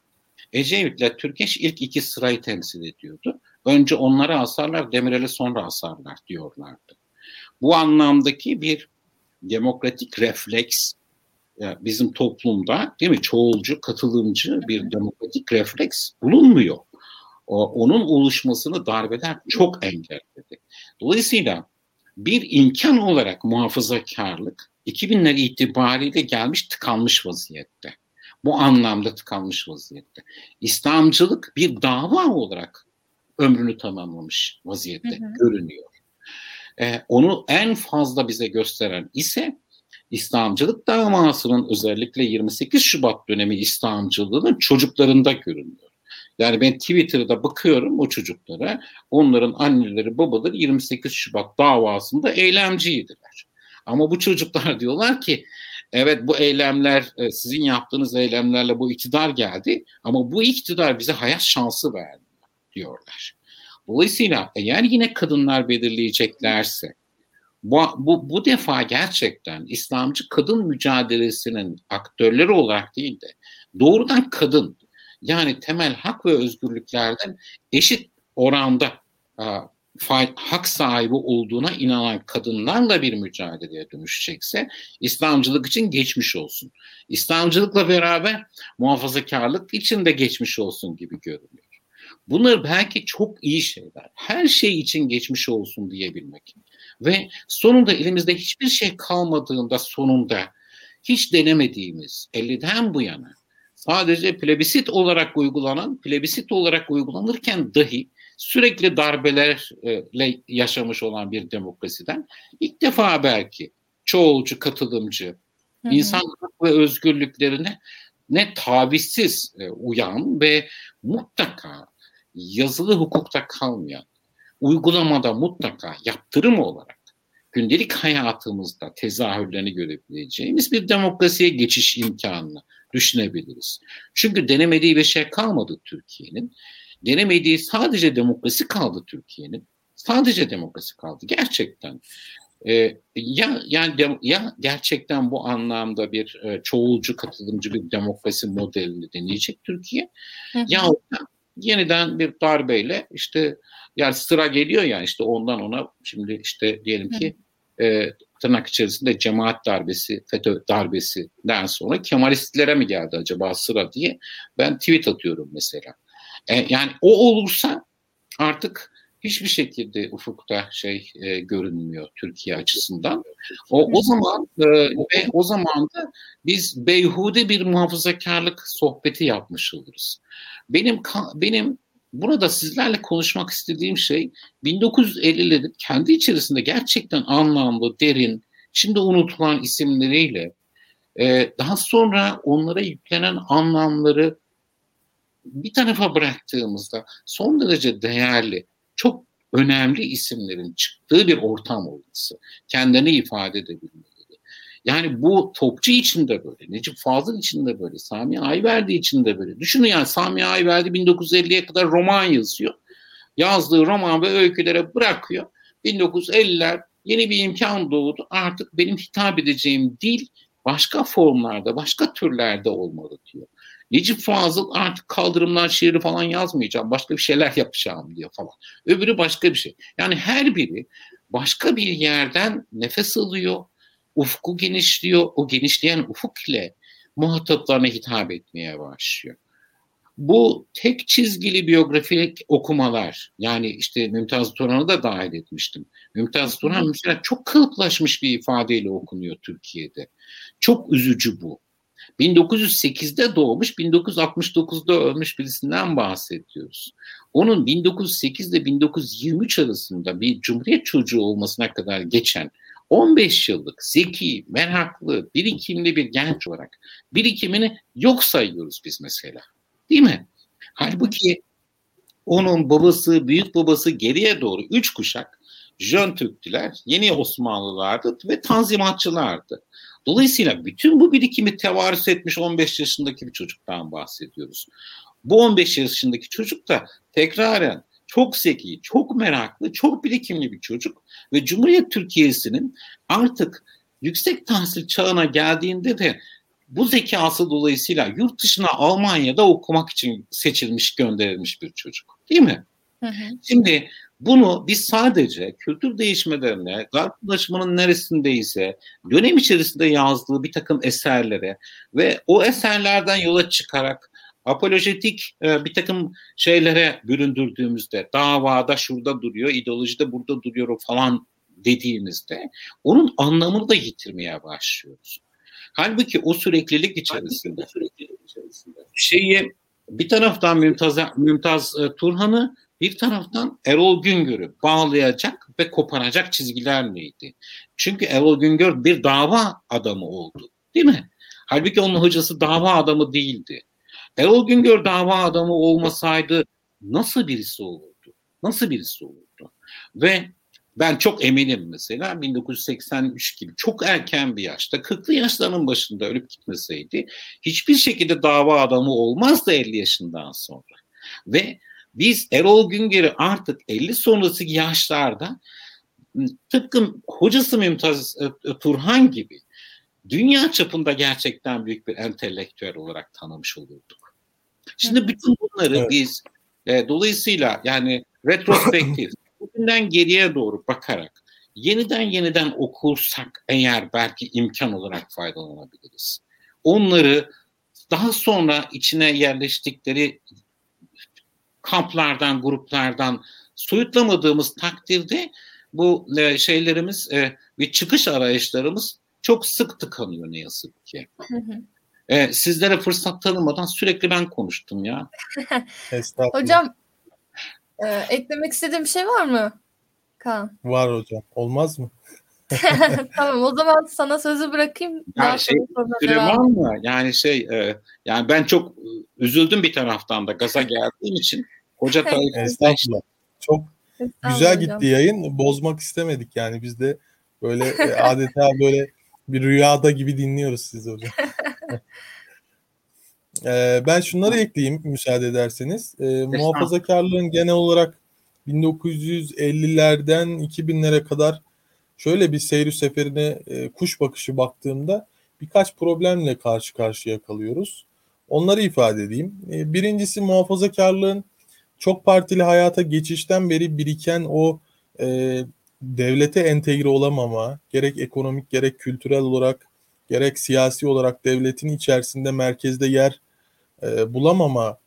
Ecevit'le Türkeş ilk iki sırayı temsil ediyordu. Önce onları asarlar, Demirel'i sonra asarlar diyorlardı. Bu anlamdaki bir demokratik refleks bizim toplumda değil mi çoğulcu, katılımcı bir demokratik refleks bulunmuyor. Onun oluşmasını darbeler çok engelledi. Dolayısıyla bir imkan olarak muhafazakarlık 2000'ler itibariyle gelmiş tıkanmış vaziyette. Bu anlamda tıkanmış vaziyette. İslamcılık bir dava olarak ömrünü tamamlamış vaziyette hı hı. görünüyor. Ee, onu en fazla bize gösteren ise İslamcılık davasının özellikle 28 Şubat dönemi İslamcılığının çocuklarında görünüyor. Yani ben Twitter'da bakıyorum o çocuklara. Onların anneleri babaları 28 Şubat davasında eylemciydiler. Ama bu çocuklar diyorlar ki evet bu eylemler e, sizin yaptığınız eylemlerle bu iktidar geldi ama bu iktidar bize hayat şansı verdi diyorlar. Dolayısıyla eğer yine kadınlar belirleyeceklerse bu, bu, bu defa gerçekten İslamcı kadın mücadelesinin aktörleri olarak değil de doğrudan kadın yani temel hak ve özgürlüklerden eşit oranda hak sahibi olduğuna inanan kadınlarla bir mücadeleye dönüşecekse İslamcılık için geçmiş olsun. İslamcılıkla beraber muhafazakarlık için de geçmiş olsun gibi görünüyor. Bunlar belki çok iyi şeyler. Her şey için geçmiş olsun diyebilmek. Ve sonunda elimizde hiçbir şey kalmadığında sonunda hiç denemediğimiz 50'den bu yana sadece plebisit olarak uygulanan, plebisit olarak uygulanırken dahi sürekli darbelerle yaşamış olan bir demokrasiden ilk defa belki çoğulcu, katılımcı, hı hı. insan ve özgürlüklerine ne tavizsiz e, uyan ve mutlaka yazılı hukukta kalmayan, uygulamada mutlaka yaptırım olarak gündelik hayatımızda tezahürlerini görebileceğimiz bir demokrasiye geçiş imkanını düşünebiliriz. Çünkü denemediği bir şey kalmadı Türkiye'nin. Denemediği sadece demokrasi kaldı Türkiye'nin. Sadece demokrasi kaldı gerçekten. Ee, ya yani ya gerçekten bu anlamda bir e, çoğulcu katılımcı bir demokrasi modelini deneyecek Türkiye ya yeniden bir darbeyle işte yani sıra geliyor ya işte ondan ona şimdi işte diyelim ki e, tırnak içerisinde cemaat darbesi, FETÖ darbesinden sonra Kemalistlere mi geldi acaba sıra diye ben tweet atıyorum mesela. E, yani o olursa artık hiçbir şekilde ufukta şey e, görünmüyor Türkiye açısından. O, o zaman e, ve o zaman da biz beyhude bir muhafazakarlık sohbeti yapmış oluruz. Benim benim burada sizlerle konuşmak istediğim şey 1950'lerin kendi içerisinde gerçekten anlamlı, derin, şimdi unutulan isimleriyle e, daha sonra onlara yüklenen anlamları bir tarafa bıraktığımızda son derece değerli, çok önemli isimlerin çıktığı bir ortam olması, kendini ifade edebilmeleri. Yani bu Topçu için de böyle, Necip Fazıl için de böyle, Sami Ayverdi için de böyle. Düşünün yani Sami Ayverdi 1950'ye kadar roman yazıyor. Yazdığı roman ve öykülere bırakıyor. 1950'ler yeni bir imkan doğdu. Artık benim hitap edeceğim dil başka formlarda, başka türlerde olmalı diyor. Necip Fazıl artık kaldırımlar şiiri falan yazmayacağım. Başka bir şeyler yapacağım diyor falan. Öbürü başka bir şey. Yani her biri başka bir yerden nefes alıyor. Ufku genişliyor. O genişleyen ufuk ile muhataplarına hitap etmeye başlıyor. Bu tek çizgili biyografik okumalar yani işte Mümtaz Turan'ı da dahil etmiştim. Mümtaz Turan mesela çok kalıplaşmış bir ifadeyle okunuyor Türkiye'de. Çok üzücü bu. 1908'de doğmuş, 1969'da ölmüş birisinden bahsediyoruz. Onun 1908 ile 1923 arasında bir cumhuriyet çocuğu olmasına kadar geçen 15 yıllık zeki, meraklı, birikimli bir genç olarak birikimini yok sayıyoruz biz mesela. Değil mi? Halbuki onun babası, büyük babası geriye doğru üç kuşak Jön Türktüler, yeni Osmanlılardı ve Tanzimatçılardı. Dolayısıyla bütün bu birikimi tevarüs etmiş 15 yaşındaki bir çocuktan bahsediyoruz. Bu 15 yaşındaki çocuk da tekraren çok zeki, çok meraklı, çok birikimli bir çocuk ve Cumhuriyet Türkiye'sinin artık yüksek tahsil çağına geldiğinde de bu zekası dolayısıyla yurt dışına Almanya'da okumak için seçilmiş, gönderilmiş bir çocuk. Değil mi? Hı hı. Şimdi Bunu biz sadece kültür değişmelerine, garplaşmanın neresindeyse dönem içerisinde yazdığı bir takım eserlere ve o eserlerden yola çıkarak apolojetik e, bir takım şeylere büründürdüğümüzde davada şurada duruyor, ideolojide burada duruyor falan dediğimizde onun anlamını da yitirmeye başlıyoruz. Halbuki o süreklilik içerisinde, süreklilik içerisinde şeyi bir taraftan Mümtaz, Mümtaz e, Turhan'ı bir taraftan Erol Güngör'ü bağlayacak ve koparacak çizgiler neydi? Çünkü Erol Güngör bir dava adamı oldu. Değil mi? Halbuki onun hocası dava adamı değildi. Erol Güngör dava adamı olmasaydı nasıl birisi olurdu? Nasıl birisi olurdu? Ve ben çok eminim mesela 1983 gibi çok erken bir yaşta 40'lı yaşlarının başında ölüp gitmeseydi hiçbir şekilde dava adamı olmazdı 50 yaşından sonra. Ve biz Erol Güngör'ü artık 50 sonrası yaşlarda tıpkı hocası Mümtaz e, Turhan gibi dünya çapında gerçekten büyük bir entelektüel olarak tanımış olurduk. Şimdi bütün bunları evet. biz e, dolayısıyla yani retrospektif bugünden geriye doğru bakarak yeniden yeniden okursak eğer belki imkan olarak faydalanabiliriz. Onları daha sonra içine yerleştikleri kamplardan, gruplardan soyutlamadığımız takdirde bu e, şeylerimiz e, ve çıkış arayışlarımız çok sık tıkanıyor ne yazık ki. Hı hı. E, sizlere fırsat tanımadan sürekli ben konuştum ya. Hocam e, eklemek istediğim bir şey var mı? Kaan. Var hocam. Olmaz mı? tamam o zaman sana sözü bırakayım. Ya şey, var mı? Yani şey e, yani ben çok üzüldüm bir taraftan da gaza geldiğim için. Hoca Estağfurullah. Çok güzel gitti yayın. Bozmak istemedik yani biz de böyle e, adeta böyle bir rüyada gibi dinliyoruz sizi hocam. ee, ben şunları ekleyeyim müsaade ederseniz. Ee, muhafazakarlığın genel olarak 1950'lerden 2000'lere kadar şöyle bir seyri seferine e, kuş bakışı baktığımda birkaç problemle karşı karşıya kalıyoruz. Onları ifade edeyim. E, birincisi muhafazakarlığın çok partili hayata geçişten beri biriken o e, devlete entegre olamama, gerek ekonomik gerek kültürel olarak gerek siyasi olarak devletin içerisinde merkezde yer e, bulamama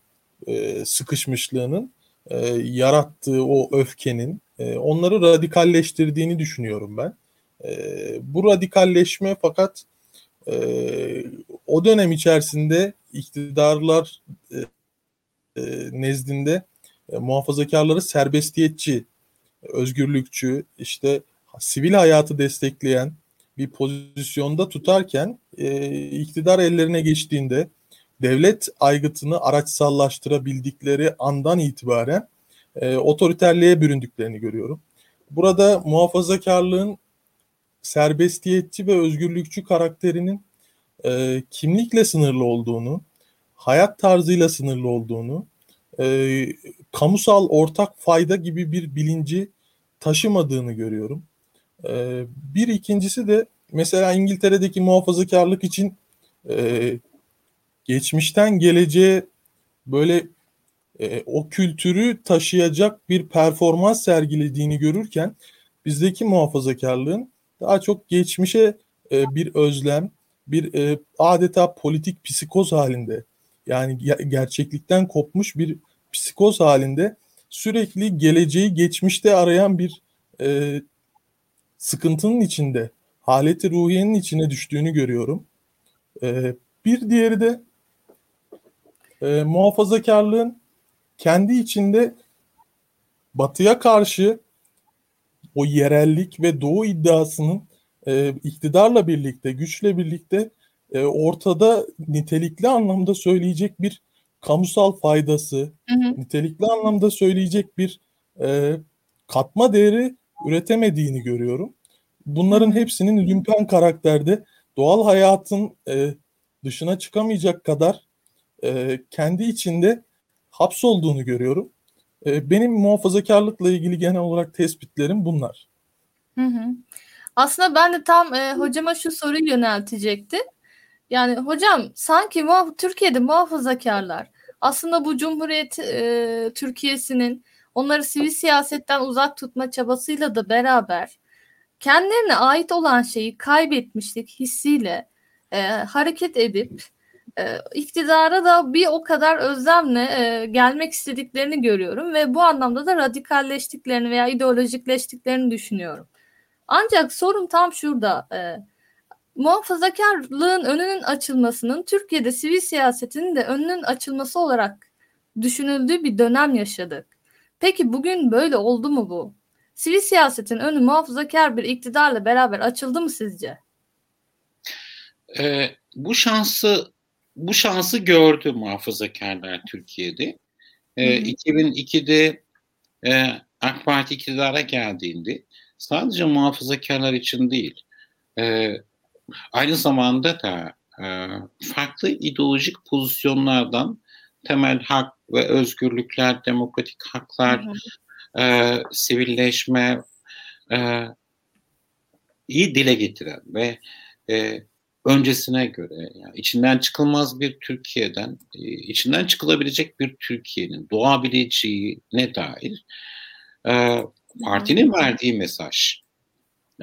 e, sıkışmışlığının e, yarattığı o öfkenin e, onları radikalleştirdiğini düşünüyorum ben. E, bu radikalleşme fakat e, o dönem içerisinde iktidarlar e, e, nezdinde muhafazakarları serbestiyetçi, özgürlükçü, işte sivil hayatı destekleyen bir pozisyonda tutarken iktidar ellerine geçtiğinde devlet aygıtını araçsallaştırabildikleri andan itibaren e, otoriterliğe büründüklerini görüyorum. Burada muhafazakarlığın serbestiyetçi ve özgürlükçü karakterinin e, kimlikle sınırlı olduğunu, hayat tarzıyla sınırlı olduğunu, e, kamusal ortak fayda gibi bir bilinci taşımadığını görüyorum. E, bir ikincisi de mesela İngiltere'deki muhafazakarlık için e, geçmişten geleceğe böyle e, o kültürü taşıyacak bir performans sergilediğini görürken bizdeki muhafazakarlığın daha çok geçmişe e, bir özlem, bir e, adeta politik psikoz halinde yani gerçeklikten kopmuş bir psikoz halinde sürekli geleceği geçmişte arayan bir e, sıkıntının içinde, haleti ruhiyenin içine düştüğünü görüyorum. E, bir diğeri de e, muhafazakarlığın kendi içinde batıya karşı o yerellik ve doğu iddiasının e, iktidarla birlikte, güçle birlikte e, ortada nitelikli anlamda söyleyecek bir kamusal faydası, hı hı. nitelikli anlamda söyleyecek bir e, katma değeri üretemediğini görüyorum. Bunların hepsinin lümpen karakterde doğal hayatın e, dışına çıkamayacak kadar e, kendi içinde hapsolduğunu görüyorum. E, benim muhafazakarlıkla ilgili genel olarak tespitlerim bunlar. Hı hı. Aslında ben de tam e, hocama şu soruyu yöneltecekti. Yani hocam sanki muhaf- Türkiye'de muhafazakarlar aslında bu Cumhuriyet e, Türkiye'sinin onları sivil siyasetten uzak tutma çabasıyla da beraber kendilerine ait olan şeyi kaybetmişlik hissiyle e, hareket edip e, iktidara da bir o kadar özlemle e, gelmek istediklerini görüyorum ve bu anlamda da radikalleştiklerini veya ideolojikleştiklerini düşünüyorum. Ancak sorun tam şurada. E, muhafazakarlığın önünün açılmasının Türkiye'de sivil siyasetinin de önünün açılması olarak düşünüldüğü bir dönem yaşadık. Peki bugün böyle oldu mu bu? Sivil siyasetin önü muhafazakar bir iktidarla beraber açıldı mı sizce? Ee, bu şansı bu şansı gördü muhafazakarlar Türkiye'de. Ee, 2002'de e, AK Parti iktidara geldiğinde sadece muhafazakarlar için değil, e, aynı zamanda da e, farklı ideolojik pozisyonlardan temel hak ve özgürlükler, demokratik haklar, hı hı. E, sivilleşme e, iyi dile getiren ve e, öncesine göre yani içinden çıkılmaz bir Türkiye'den e, içinden çıkılabilecek bir Türkiye'nin doğabileceğine dair e, partinin verdiği mesaj.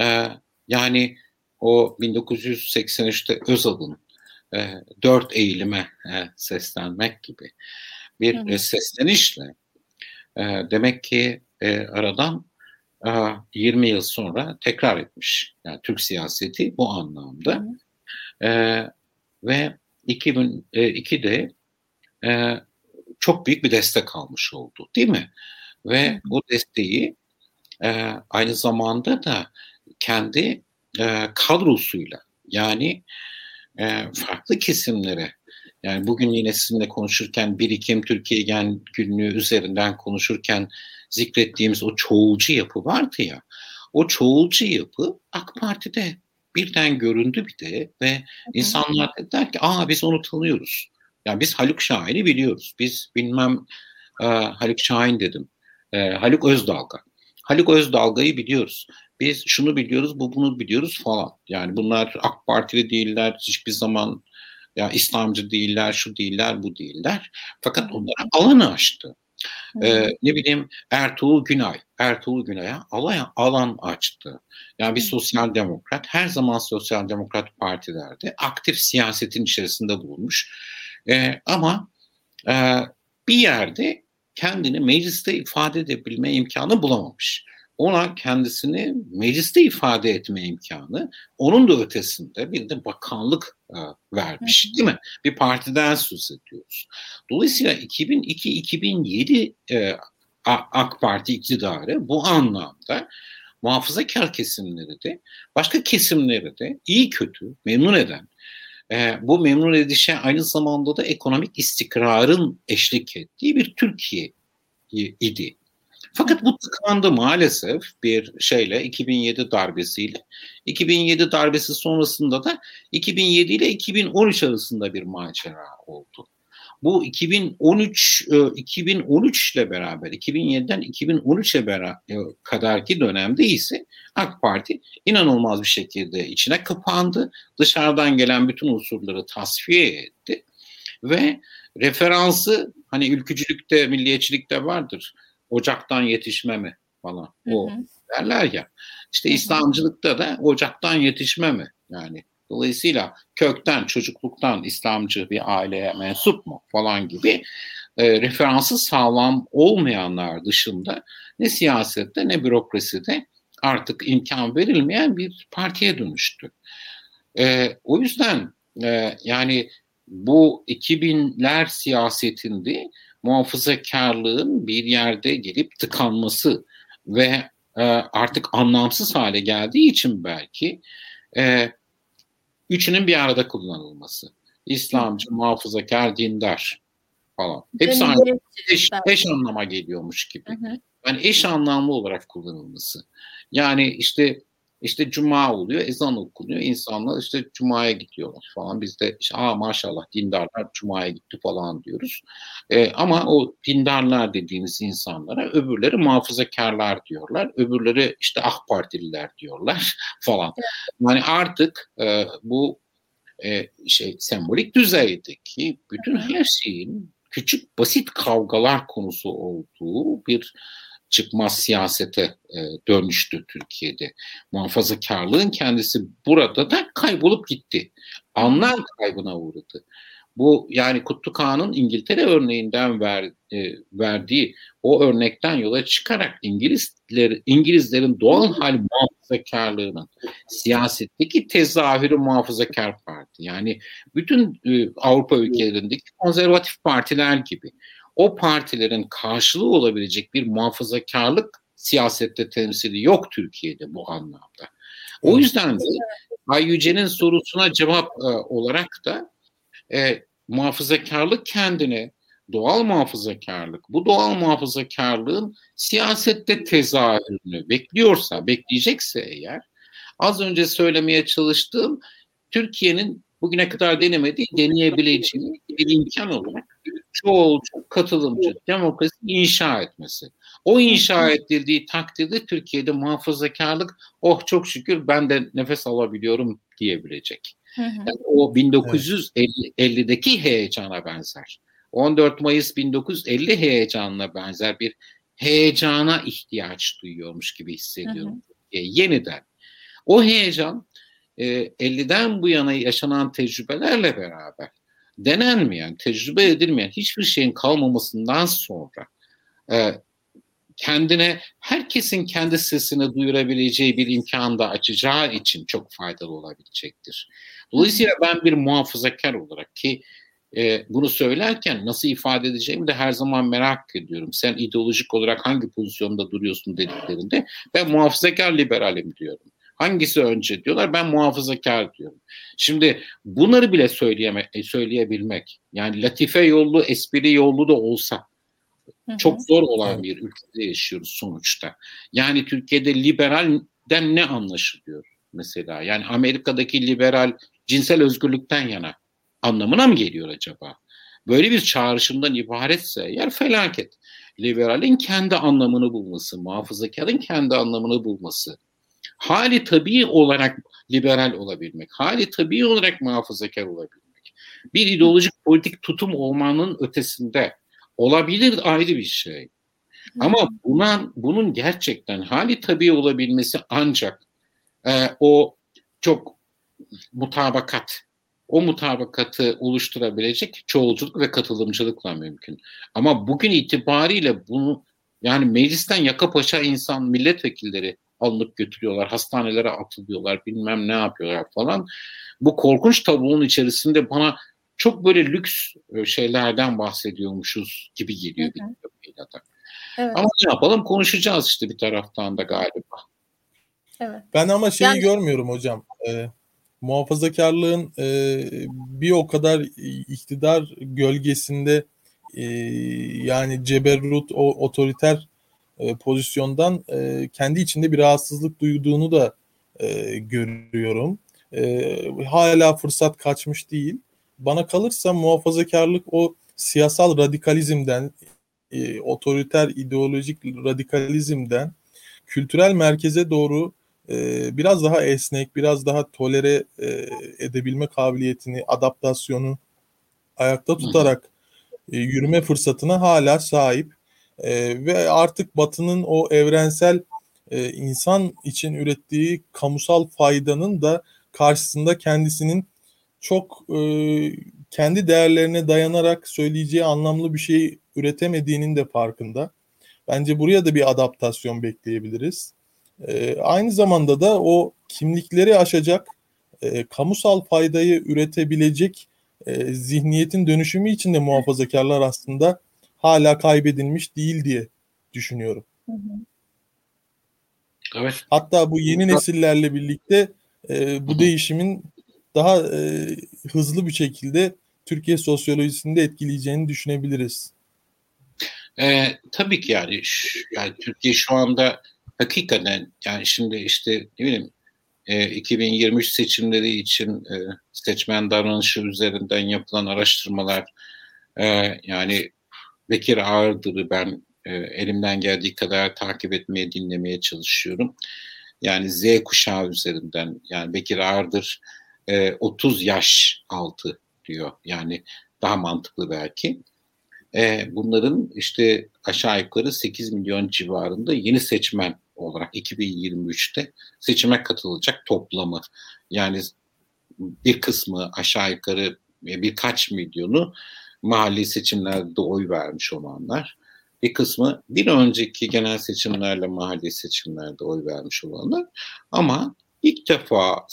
E, yani o 1983'te Özal'ın e, dört eğilime e, seslenmek gibi bir e, seslenişle e, demek ki e, aradan e, 20 yıl sonra tekrar etmiş. Yani Türk siyaseti bu anlamda. E, ve 2002'de e, çok büyük bir destek almış oldu değil mi? Ve o desteği e, aynı zamanda da kendi e, kadrosuyla yani e, farklı kesimlere yani bugün yine sizinle konuşurken birikim Türkiye Gen günlüğü üzerinden konuşurken zikrettiğimiz o çoğulcu yapı vardı ya o çoğulcu yapı AK Parti'de birden göründü bir de ve insanlar dediler ki aa biz onu tanıyoruz. Yani biz Haluk Şahin'i biliyoruz. Biz bilmem e, Haluk Şahin dedim. E, Haluk Özdalga. Haluk Özdalga'yı biliyoruz. Biz şunu biliyoruz, bu bunu biliyoruz falan. Yani bunlar AK Partili değiller, hiçbir zaman ya İslamcı değiller, şu değiller, bu değiller. Fakat onlara alanı açtı. Ee, ne bileyim Ertuğrul Günay, Ertuğrul Günay'a alan, alan açtı. Yani bir sosyal demokrat, her zaman sosyal demokrat partilerde aktif siyasetin içerisinde bulunmuş. Ee, ama e, bir yerde kendini mecliste ifade edebilme imkanı bulamamış ona kendisini mecliste ifade etme imkanı, onun da ötesinde bir de bakanlık e, vermiş değil mi? Bir partiden söz ediyoruz. Dolayısıyla 2002-2007 e, AK Parti iktidarı bu anlamda muhafazakar kesimleri de başka kesimleri de iyi kötü memnun eden e, bu memnun edişe aynı zamanda da ekonomik istikrarın eşlik ettiği bir Türkiye idi. Fakat bu tıkandı maalesef bir şeyle 2007 darbesiyle. 2007 darbesi sonrasında da 2007 ile 2013 arasında bir macera oldu. Bu 2013 2013 ile beraber 2007'den 2013'e beraber kadarki dönemde ise AK Parti inanılmaz bir şekilde içine kapandı. Dışarıdan gelen bütün unsurları tasfiye etti ve referansı hani ülkücülükte, milliyetçilikte vardır ocaktan yetişme mi falan o hı hı. derler ya. İşte hı hı. İslamcılıkta da ocaktan yetişme mi yani dolayısıyla kökten çocukluktan İslamcı bir aileye mensup mu falan gibi e, referansı sağlam olmayanlar dışında ne siyasette ne bürokraside artık imkan verilmeyen bir partiye dönüştü. E, o yüzden e, yani bu 2000'ler siyasetinde muhafazakarlığın bir yerde gelip tıkanması ve e, artık anlamsız hale geldiği için belki e, üçünün bir arada kullanılması. İslamcı, muhafazakar, dindar falan. Hepsi aynı eş, eş anlama geliyormuş gibi. Yani eş anlamlı olarak kullanılması. Yani işte işte cuma oluyor, ezan okunuyor. insanlar işte cumaya gidiyorlar falan. Biz de işte, aa maşallah dindarlar cumaya gitti falan diyoruz. Ee, ama o dindarlar dediğimiz insanlara öbürleri muhafazakarlar diyorlar. Öbürleri işte AK Partililer diyorlar falan. Yani artık e, bu e, şey sembolik düzeydeki bütün her şeyin küçük basit kavgalar konusu olduğu bir çıkmaz siyasete e, dönüştü Türkiye'de. Muhafazakarlığın kendisi burada da kaybolup gitti. Anlam kaybına uğradı. Bu yani Kutlu Kağan'ın İngiltere örneğinden ver, e, verdiği o örnekten yola çıkarak İngilizler İngilizlerin doğal hal muhafazakarlığının siyasetteki tezahürü muhafazakar parti. Yani bütün e, Avrupa ülkelerindeki konservatif partiler gibi o partilerin karşılığı olabilecek bir muhafazakarlık siyasette temsili yok Türkiye'de bu anlamda. O yüzden de Ay Yüce'nin sorusuna cevap e, olarak da e, muhafazakarlık kendine doğal muhafazakarlık, bu doğal muhafazakarlığın siyasette tezahürünü bekliyorsa, bekleyecekse eğer, az önce söylemeye çalıştığım Türkiye'nin bugüne kadar denemediği, deneyebileceği bir imkan olarak çoğulcu, katılımcı demokrasi inşa etmesi. O inşa edildiği takdirde Türkiye'de muhafazakarlık oh çok şükür ben de nefes alabiliyorum diyebilecek. Yani o 1950'deki heyecana benzer. 14 Mayıs 1950 heyecanına benzer bir heyecana ihtiyaç duyuyormuş gibi hissediyorum. E, yeniden. O heyecan e, 50'den bu yana yaşanan tecrübelerle beraber denenmeyen, tecrübe edilmeyen hiçbir şeyin kalmamasından sonra e, kendine herkesin kendi sesini duyurabileceği bir imkan da açacağı için çok faydalı olabilecektir. Dolayısıyla ben bir muhafazakar olarak ki e, bunu söylerken nasıl ifade edeceğimi de her zaman merak ediyorum. Sen ideolojik olarak hangi pozisyonda duruyorsun dediklerinde ben muhafazakar liberalim diyorum. Hangisi önce diyorlar ben muhafazakar diyorum. Şimdi bunları bile söyleyeme, e, söyleyebilmek yani latife yollu espri yollu da olsa çok zor olan bir ülkede yaşıyoruz sonuçta. Yani Türkiye'de liberalden ne anlaşılıyor mesela? Yani Amerika'daki liberal cinsel özgürlükten yana anlamına mı geliyor acaba? Böyle bir çağrışımdan ibaretse eğer felaket. Liberalin kendi anlamını bulması, muhafazakarın kendi anlamını bulması, hali tabii olarak liberal olabilmek, hali tabii olarak muhafazakar olabilmek, bir ideolojik politik tutum olmanın ötesinde olabilir ayrı bir şey. Ama buna, bunun gerçekten hali tabii olabilmesi ancak e, o çok mutabakat, o mutabakatı oluşturabilecek çoğulculuk ve katılımcılıkla mümkün. Ama bugün itibariyle bunu yani meclisten yaka paşa insan milletvekilleri alınıp götürüyorlar, hastanelere atılıyorlar, bilmem ne yapıyorlar falan. Bu korkunç tablonun içerisinde bana çok böyle lüks e, şeylerden bahsediyormuşuz gibi geliyor bir. Evet. Ama ne yapalım konuşacağız işte bir taraftan da galiba. Evet. Ben ama şeyi yani... görmüyorum hocam. Ee, muhafazakarlığın e, bir o kadar iktidar gölgesinde e, yani ceberrut o otoriter e, pozisyondan e, kendi içinde bir rahatsızlık duyduğunu da e, görüyorum. E, hala fırsat kaçmış değil. Bana kalırsa muhafazakarlık o siyasal radikalizmden, e, otoriter ideolojik radikalizmden kültürel merkeze doğru e, biraz daha esnek, biraz daha tolere e, edebilme kabiliyetini, adaptasyonu ayakta tutarak e, yürüme fırsatına hala sahip e, ve artık Batı'nın o evrensel e, insan için ürettiği kamusal faydanın da karşısında kendisinin çok e, kendi değerlerine dayanarak söyleyeceği anlamlı bir şey üretemediğinin de farkında. Bence buraya da bir adaptasyon bekleyebiliriz. E, aynı zamanda da o kimlikleri aşacak, e, kamusal faydayı üretebilecek e, zihniyetin dönüşümü için de muhafazakarlar aslında hala kaybedilmiş değil diye düşünüyorum. Evet. Hatta bu yeni nesillerle birlikte e, bu değişimin daha e, hızlı bir şekilde Türkiye sosyolojisinde etkileyeceğini düşünebiliriz. E, tabii ki yani, yani Türkiye şu anda hakikaten yani şimdi işte ne bileyim e, 2023 seçimleri için e, seçmen davranışı üzerinden yapılan araştırmalar e, yani Bekir Ağırdır'ı ben e, elimden geldiği kadar takip etmeye, dinlemeye çalışıyorum. Yani Z kuşağı üzerinden yani Bekir Ağırdır e, 30 yaş altı diyor. Yani daha mantıklı belki. E, bunların işte aşağı yukarı 8 milyon civarında yeni seçmen olarak 2023'te seçime katılacak toplamı. Yani bir kısmı aşağı yukarı birkaç milyonu mahalli seçimlerde oy vermiş olanlar. Bir kısmı bir önceki genel seçimlerle mahalli seçimlerde oy vermiş olanlar. Ama ilk defa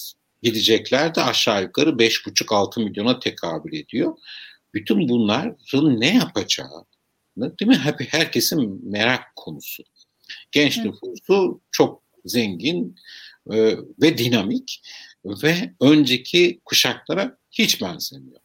gidecekler de aşağı yukarı 5,5-6 milyona tekabül ediyor. Bütün bunların ne yapacağı değil mi? Hep herkesin merak konusu. Genç nüfusu çok zengin e, ve dinamik ve önceki kuşaklara hiç benzemiyor.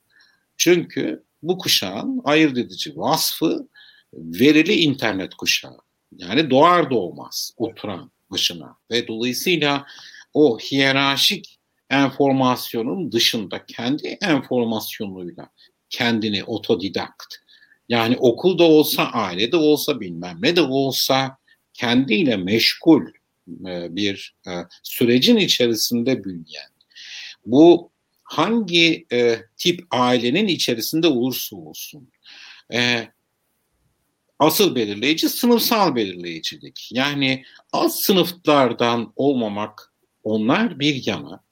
Çünkü bu kuşağın ayırt edici vasfı verili internet kuşağı. Yani doğar doğmaz oturan başına ve dolayısıyla o hiyerarşik enformasyonun dışında kendi enformasyonuyla kendini otodidakt yani okulda olsa ailede olsa bilmem ne de olsa kendiyle meşgul e, bir e, sürecin içerisinde büyüyen bu hangi e, tip ailenin içerisinde olursa olsun asıl belirleyici sınıfsal belirleyicilik. Yani az sınıflardan olmamak onlar bir yana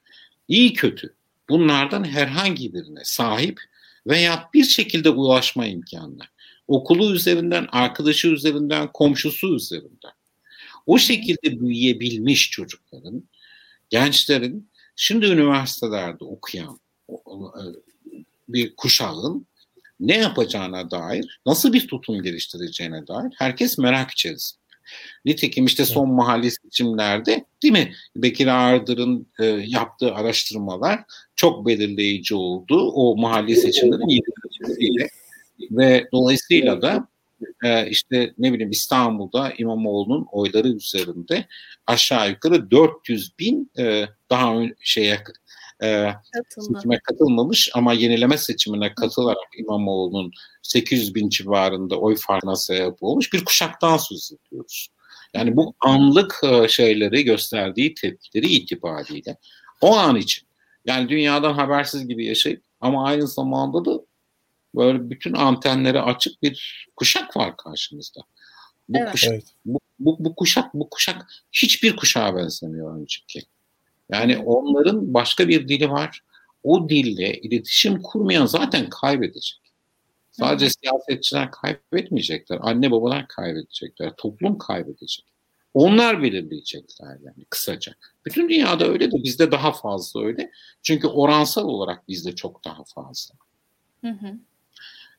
iyi kötü bunlardan herhangi birine sahip veya bir şekilde ulaşma imkanına. Okulu üzerinden, arkadaşı üzerinden, komşusu üzerinden. O şekilde büyüyebilmiş çocukların, gençlerin şimdi üniversitelerde okuyan e, bir kuşağın ne yapacağına dair, nasıl bir tutum geliştireceğine dair herkes merak içerisinde. Nitekim işte son mahalli seçimlerde değil mi Bekir Ardır'ın e, yaptığı araştırmalar çok belirleyici oldu. O mahalli seçimlerin yedisiyle ve dolayısıyla da e, işte ne bileyim İstanbul'da İmamoğlu'nun oyları üzerinde aşağı yukarı 400 bin e, daha şeye e, seçime katılmamış ama yenileme seçimine katılarak İmamoğlu'nun 800 bin civarında oy farkına sebep olmuş bir kuşaktan söz ediyoruz. Yani bu anlık e, şeyleri gösterdiği tepkileri itibariyle o an için yani dünyadan habersiz gibi yaşayıp ama aynı zamanda da böyle bütün antenleri açık bir kuşak var karşımızda. Bu evet. kuşak bu, bu, bu kuşak bu kuşak hiçbir kuşağa benzemiyor önceki. Yani onların başka bir dili var. O dille iletişim kurmayan zaten kaybedecek. Sadece Hı. siyasetçiler kaybetmeyecekler. Anne babalar kaybedecekler. Toplum kaybedecek. Onlar belirleyecekler yani kısaca. Bütün dünyada öyle de bizde daha fazla öyle. Çünkü oransal olarak bizde çok daha fazla. Hı hı.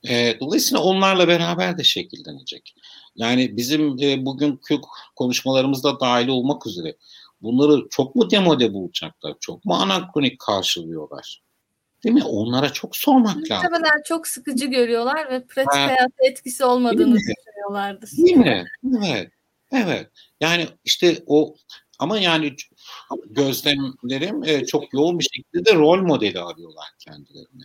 E, dolayısıyla onlarla beraber de şekillenecek. Yani bizim e, bugünkü konuşmalarımızda dahil olmak üzere bunları çok mu demode bulacaklar, çok mu anakronik karşılıyorlar? Değil mi? Onlara çok sormak lazım. Muhtemelen çok sıkıcı görüyorlar ve pratik ha, hayatta etkisi olmadığını düşünüyorlardır. Değil mi? Evet. Evet. Yani işte o ama yani gözlemlerim e, çok yoğun bir şekilde de rol modeli arıyorlar kendilerine.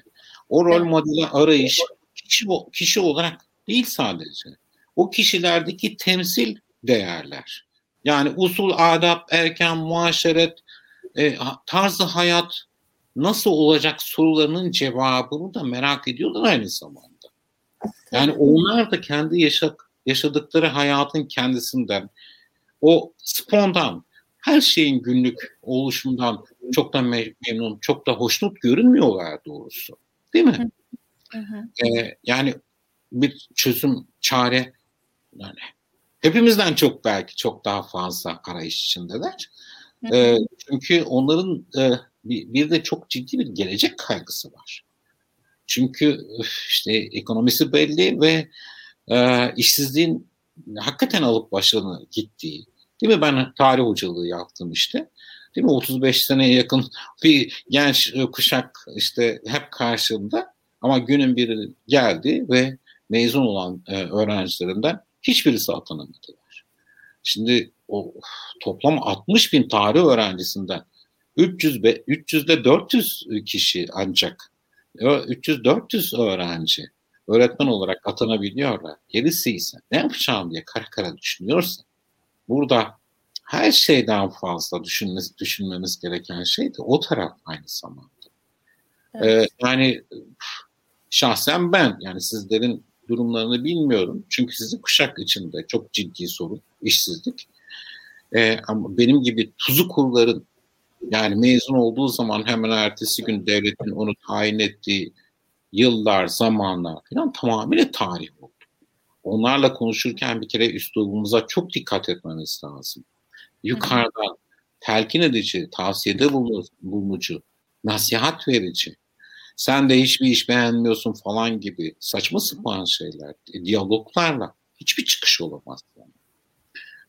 O rol modeli arayış kişi kişi olarak değil sadece. O kişilerdeki temsil değerler. Yani usul, adap, erken, muaşeret, e, tarzı hayat nasıl olacak sorularının cevabını da merak ediyorlar aynı zamanda. Yani onlar da kendi yaşak, yaşadıkları hayatın kendisinden o spontan her şeyin günlük oluşumundan çok da memnun, çok da hoşnut görünmüyorlar doğrusu. Değil mi? Hı hı. Yani bir çözüm, çare yani hepimizden çok belki çok daha fazla arayış içindeler. Hı hı. E, çünkü onların e, bir, bir de çok ciddi bir gelecek kaygısı var. Çünkü işte ekonomisi belli ve e, işsizliğin hakikaten alıp başını gittiği. Değil mi? Ben tarih hocalığı yaptım işte. Değil mi? 35 seneye yakın bir genç kuşak işte hep karşımda ama günün biri geldi ve mezun olan e, öğrencilerinden hiçbirisi atanamadılar. Şimdi o toplam 60 bin tarih öğrencisinden 300 be, 300 ile 400 kişi ancak 300-400 öğrenci öğretmen olarak atanabiliyorlar. Gerisi ise ne yapacağım diye kara kara düşünüyorsa burada her şeyden fazla düşünmemiz, düşünmemiz gereken şey de o taraf aynı zamanda. Evet. Ee, yani şahsen ben yani sizlerin durumlarını bilmiyorum. Çünkü sizin kuşak içinde çok ciddi sorun, işsizlik. E, ama benim gibi tuzu kurların yani mezun olduğu zaman hemen ertesi gün devletin onu tayin ettiği yıllar, zamanlar falan tamamıyla tarih oldu. Onlarla konuşurken bir kere üslubumuza çok dikkat etmemiz lazım. Yukarıdan telkin edici, tavsiyede bulunucu, nasihat verici, sen de hiçbir iş beğenmiyorsun falan gibi saçma sapan şeyler, diyaloglarla hiçbir çıkış olamaz. Yani.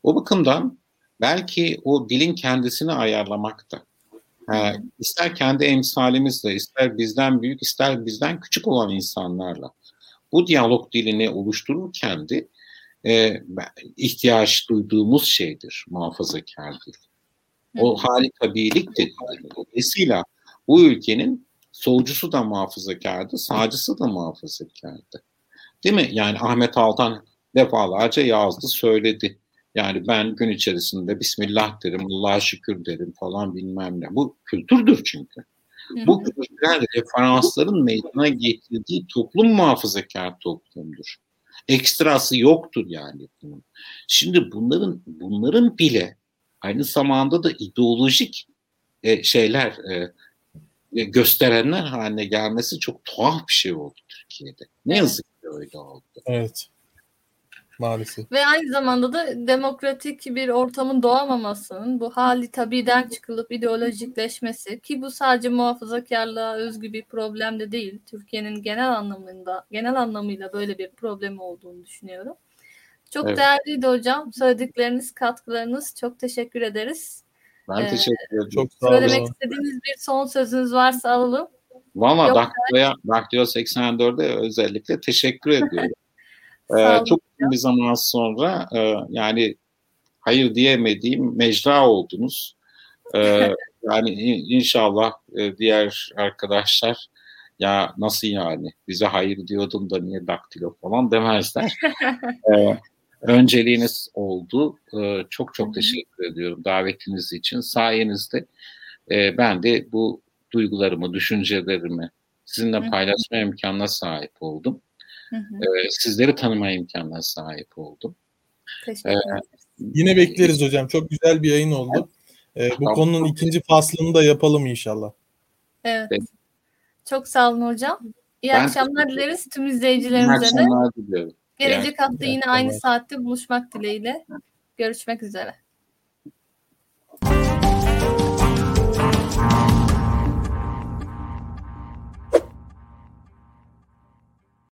O bakımdan belki o dilin kendisini ayarlamakta. Ha, ister kendi emsalimizle, ister bizden büyük, ister bizden küçük olan insanlarla bu diyalog dilini oluştururken de e, ihtiyaç duyduğumuz şeydir muhafazakar dil. O hali tabiiliktir. Dolayısıyla bu ülkenin solcusu da muhafazakardı, sağcısı da muhafazakardı. Değil mi? Yani Ahmet Altan defalarca yazdı, söyledi. Yani ben gün içerisinde Bismillah derim, Allah'a şükür derim falan bilmem ne. Bu kültürdür çünkü. Bu kültürel referansların meydana getirdiği toplum muhafazakar toplumdur. Ekstrası yoktur yani bunun. Şimdi bunların bunların bile aynı zamanda da ideolojik e, şeyler e gösterenler haline gelmesi çok tuhaf bir şey oldu Türkiye'de. Ne yazık ki öyle oldu. Evet maalesef. Ve aynı zamanda da demokratik bir ortamın doğamamasının bu hali tabiden çıkılıp ideolojikleşmesi ki bu sadece muhafazakarlığa özgü bir problem de değil. Türkiye'nin genel anlamında genel anlamıyla böyle bir problemi olduğunu düşünüyorum. Çok evet. değerliydi hocam. Söyledikleriniz, katkılarınız çok teşekkür ederiz. Ben ee, teşekkür ederim. Çok sağ olun. Söylemek istediğiniz bir son sözünüz varsa alalım. Valla Daktilo'ya, Daktilo 84'e özellikle teşekkür ediyorum. Ee, çok bir zaman sonra e, yani hayır diyemediğim mecra oldunuz. Ee, yani inşallah e, diğer arkadaşlar ya nasıl yani bize hayır diyordum da niye daktilo falan demezler. ee, önceliğiniz oldu. Ee, çok çok teşekkür ediyorum davetiniz için. Sayenizde e, ben de bu duygularımı, düşüncelerimi sizinle paylaşma imkanına sahip oldum. Hı hı. sizleri tanıma imkanına sahip oldum. Teşekkür ederim. Yine bekleriz hocam. Çok güzel bir yayın oldu. Ee, bu tamam. konunun ikinci faslını da yapalım inşallah. Evet. evet. Çok sağ olun hocam. İyi ben akşamlar dileriz tüm izleyicilerimize de. Diliyorum. Gelecek yani, hafta yine evet, aynı saatte buluşmak dileğiyle. Görüşmek üzere.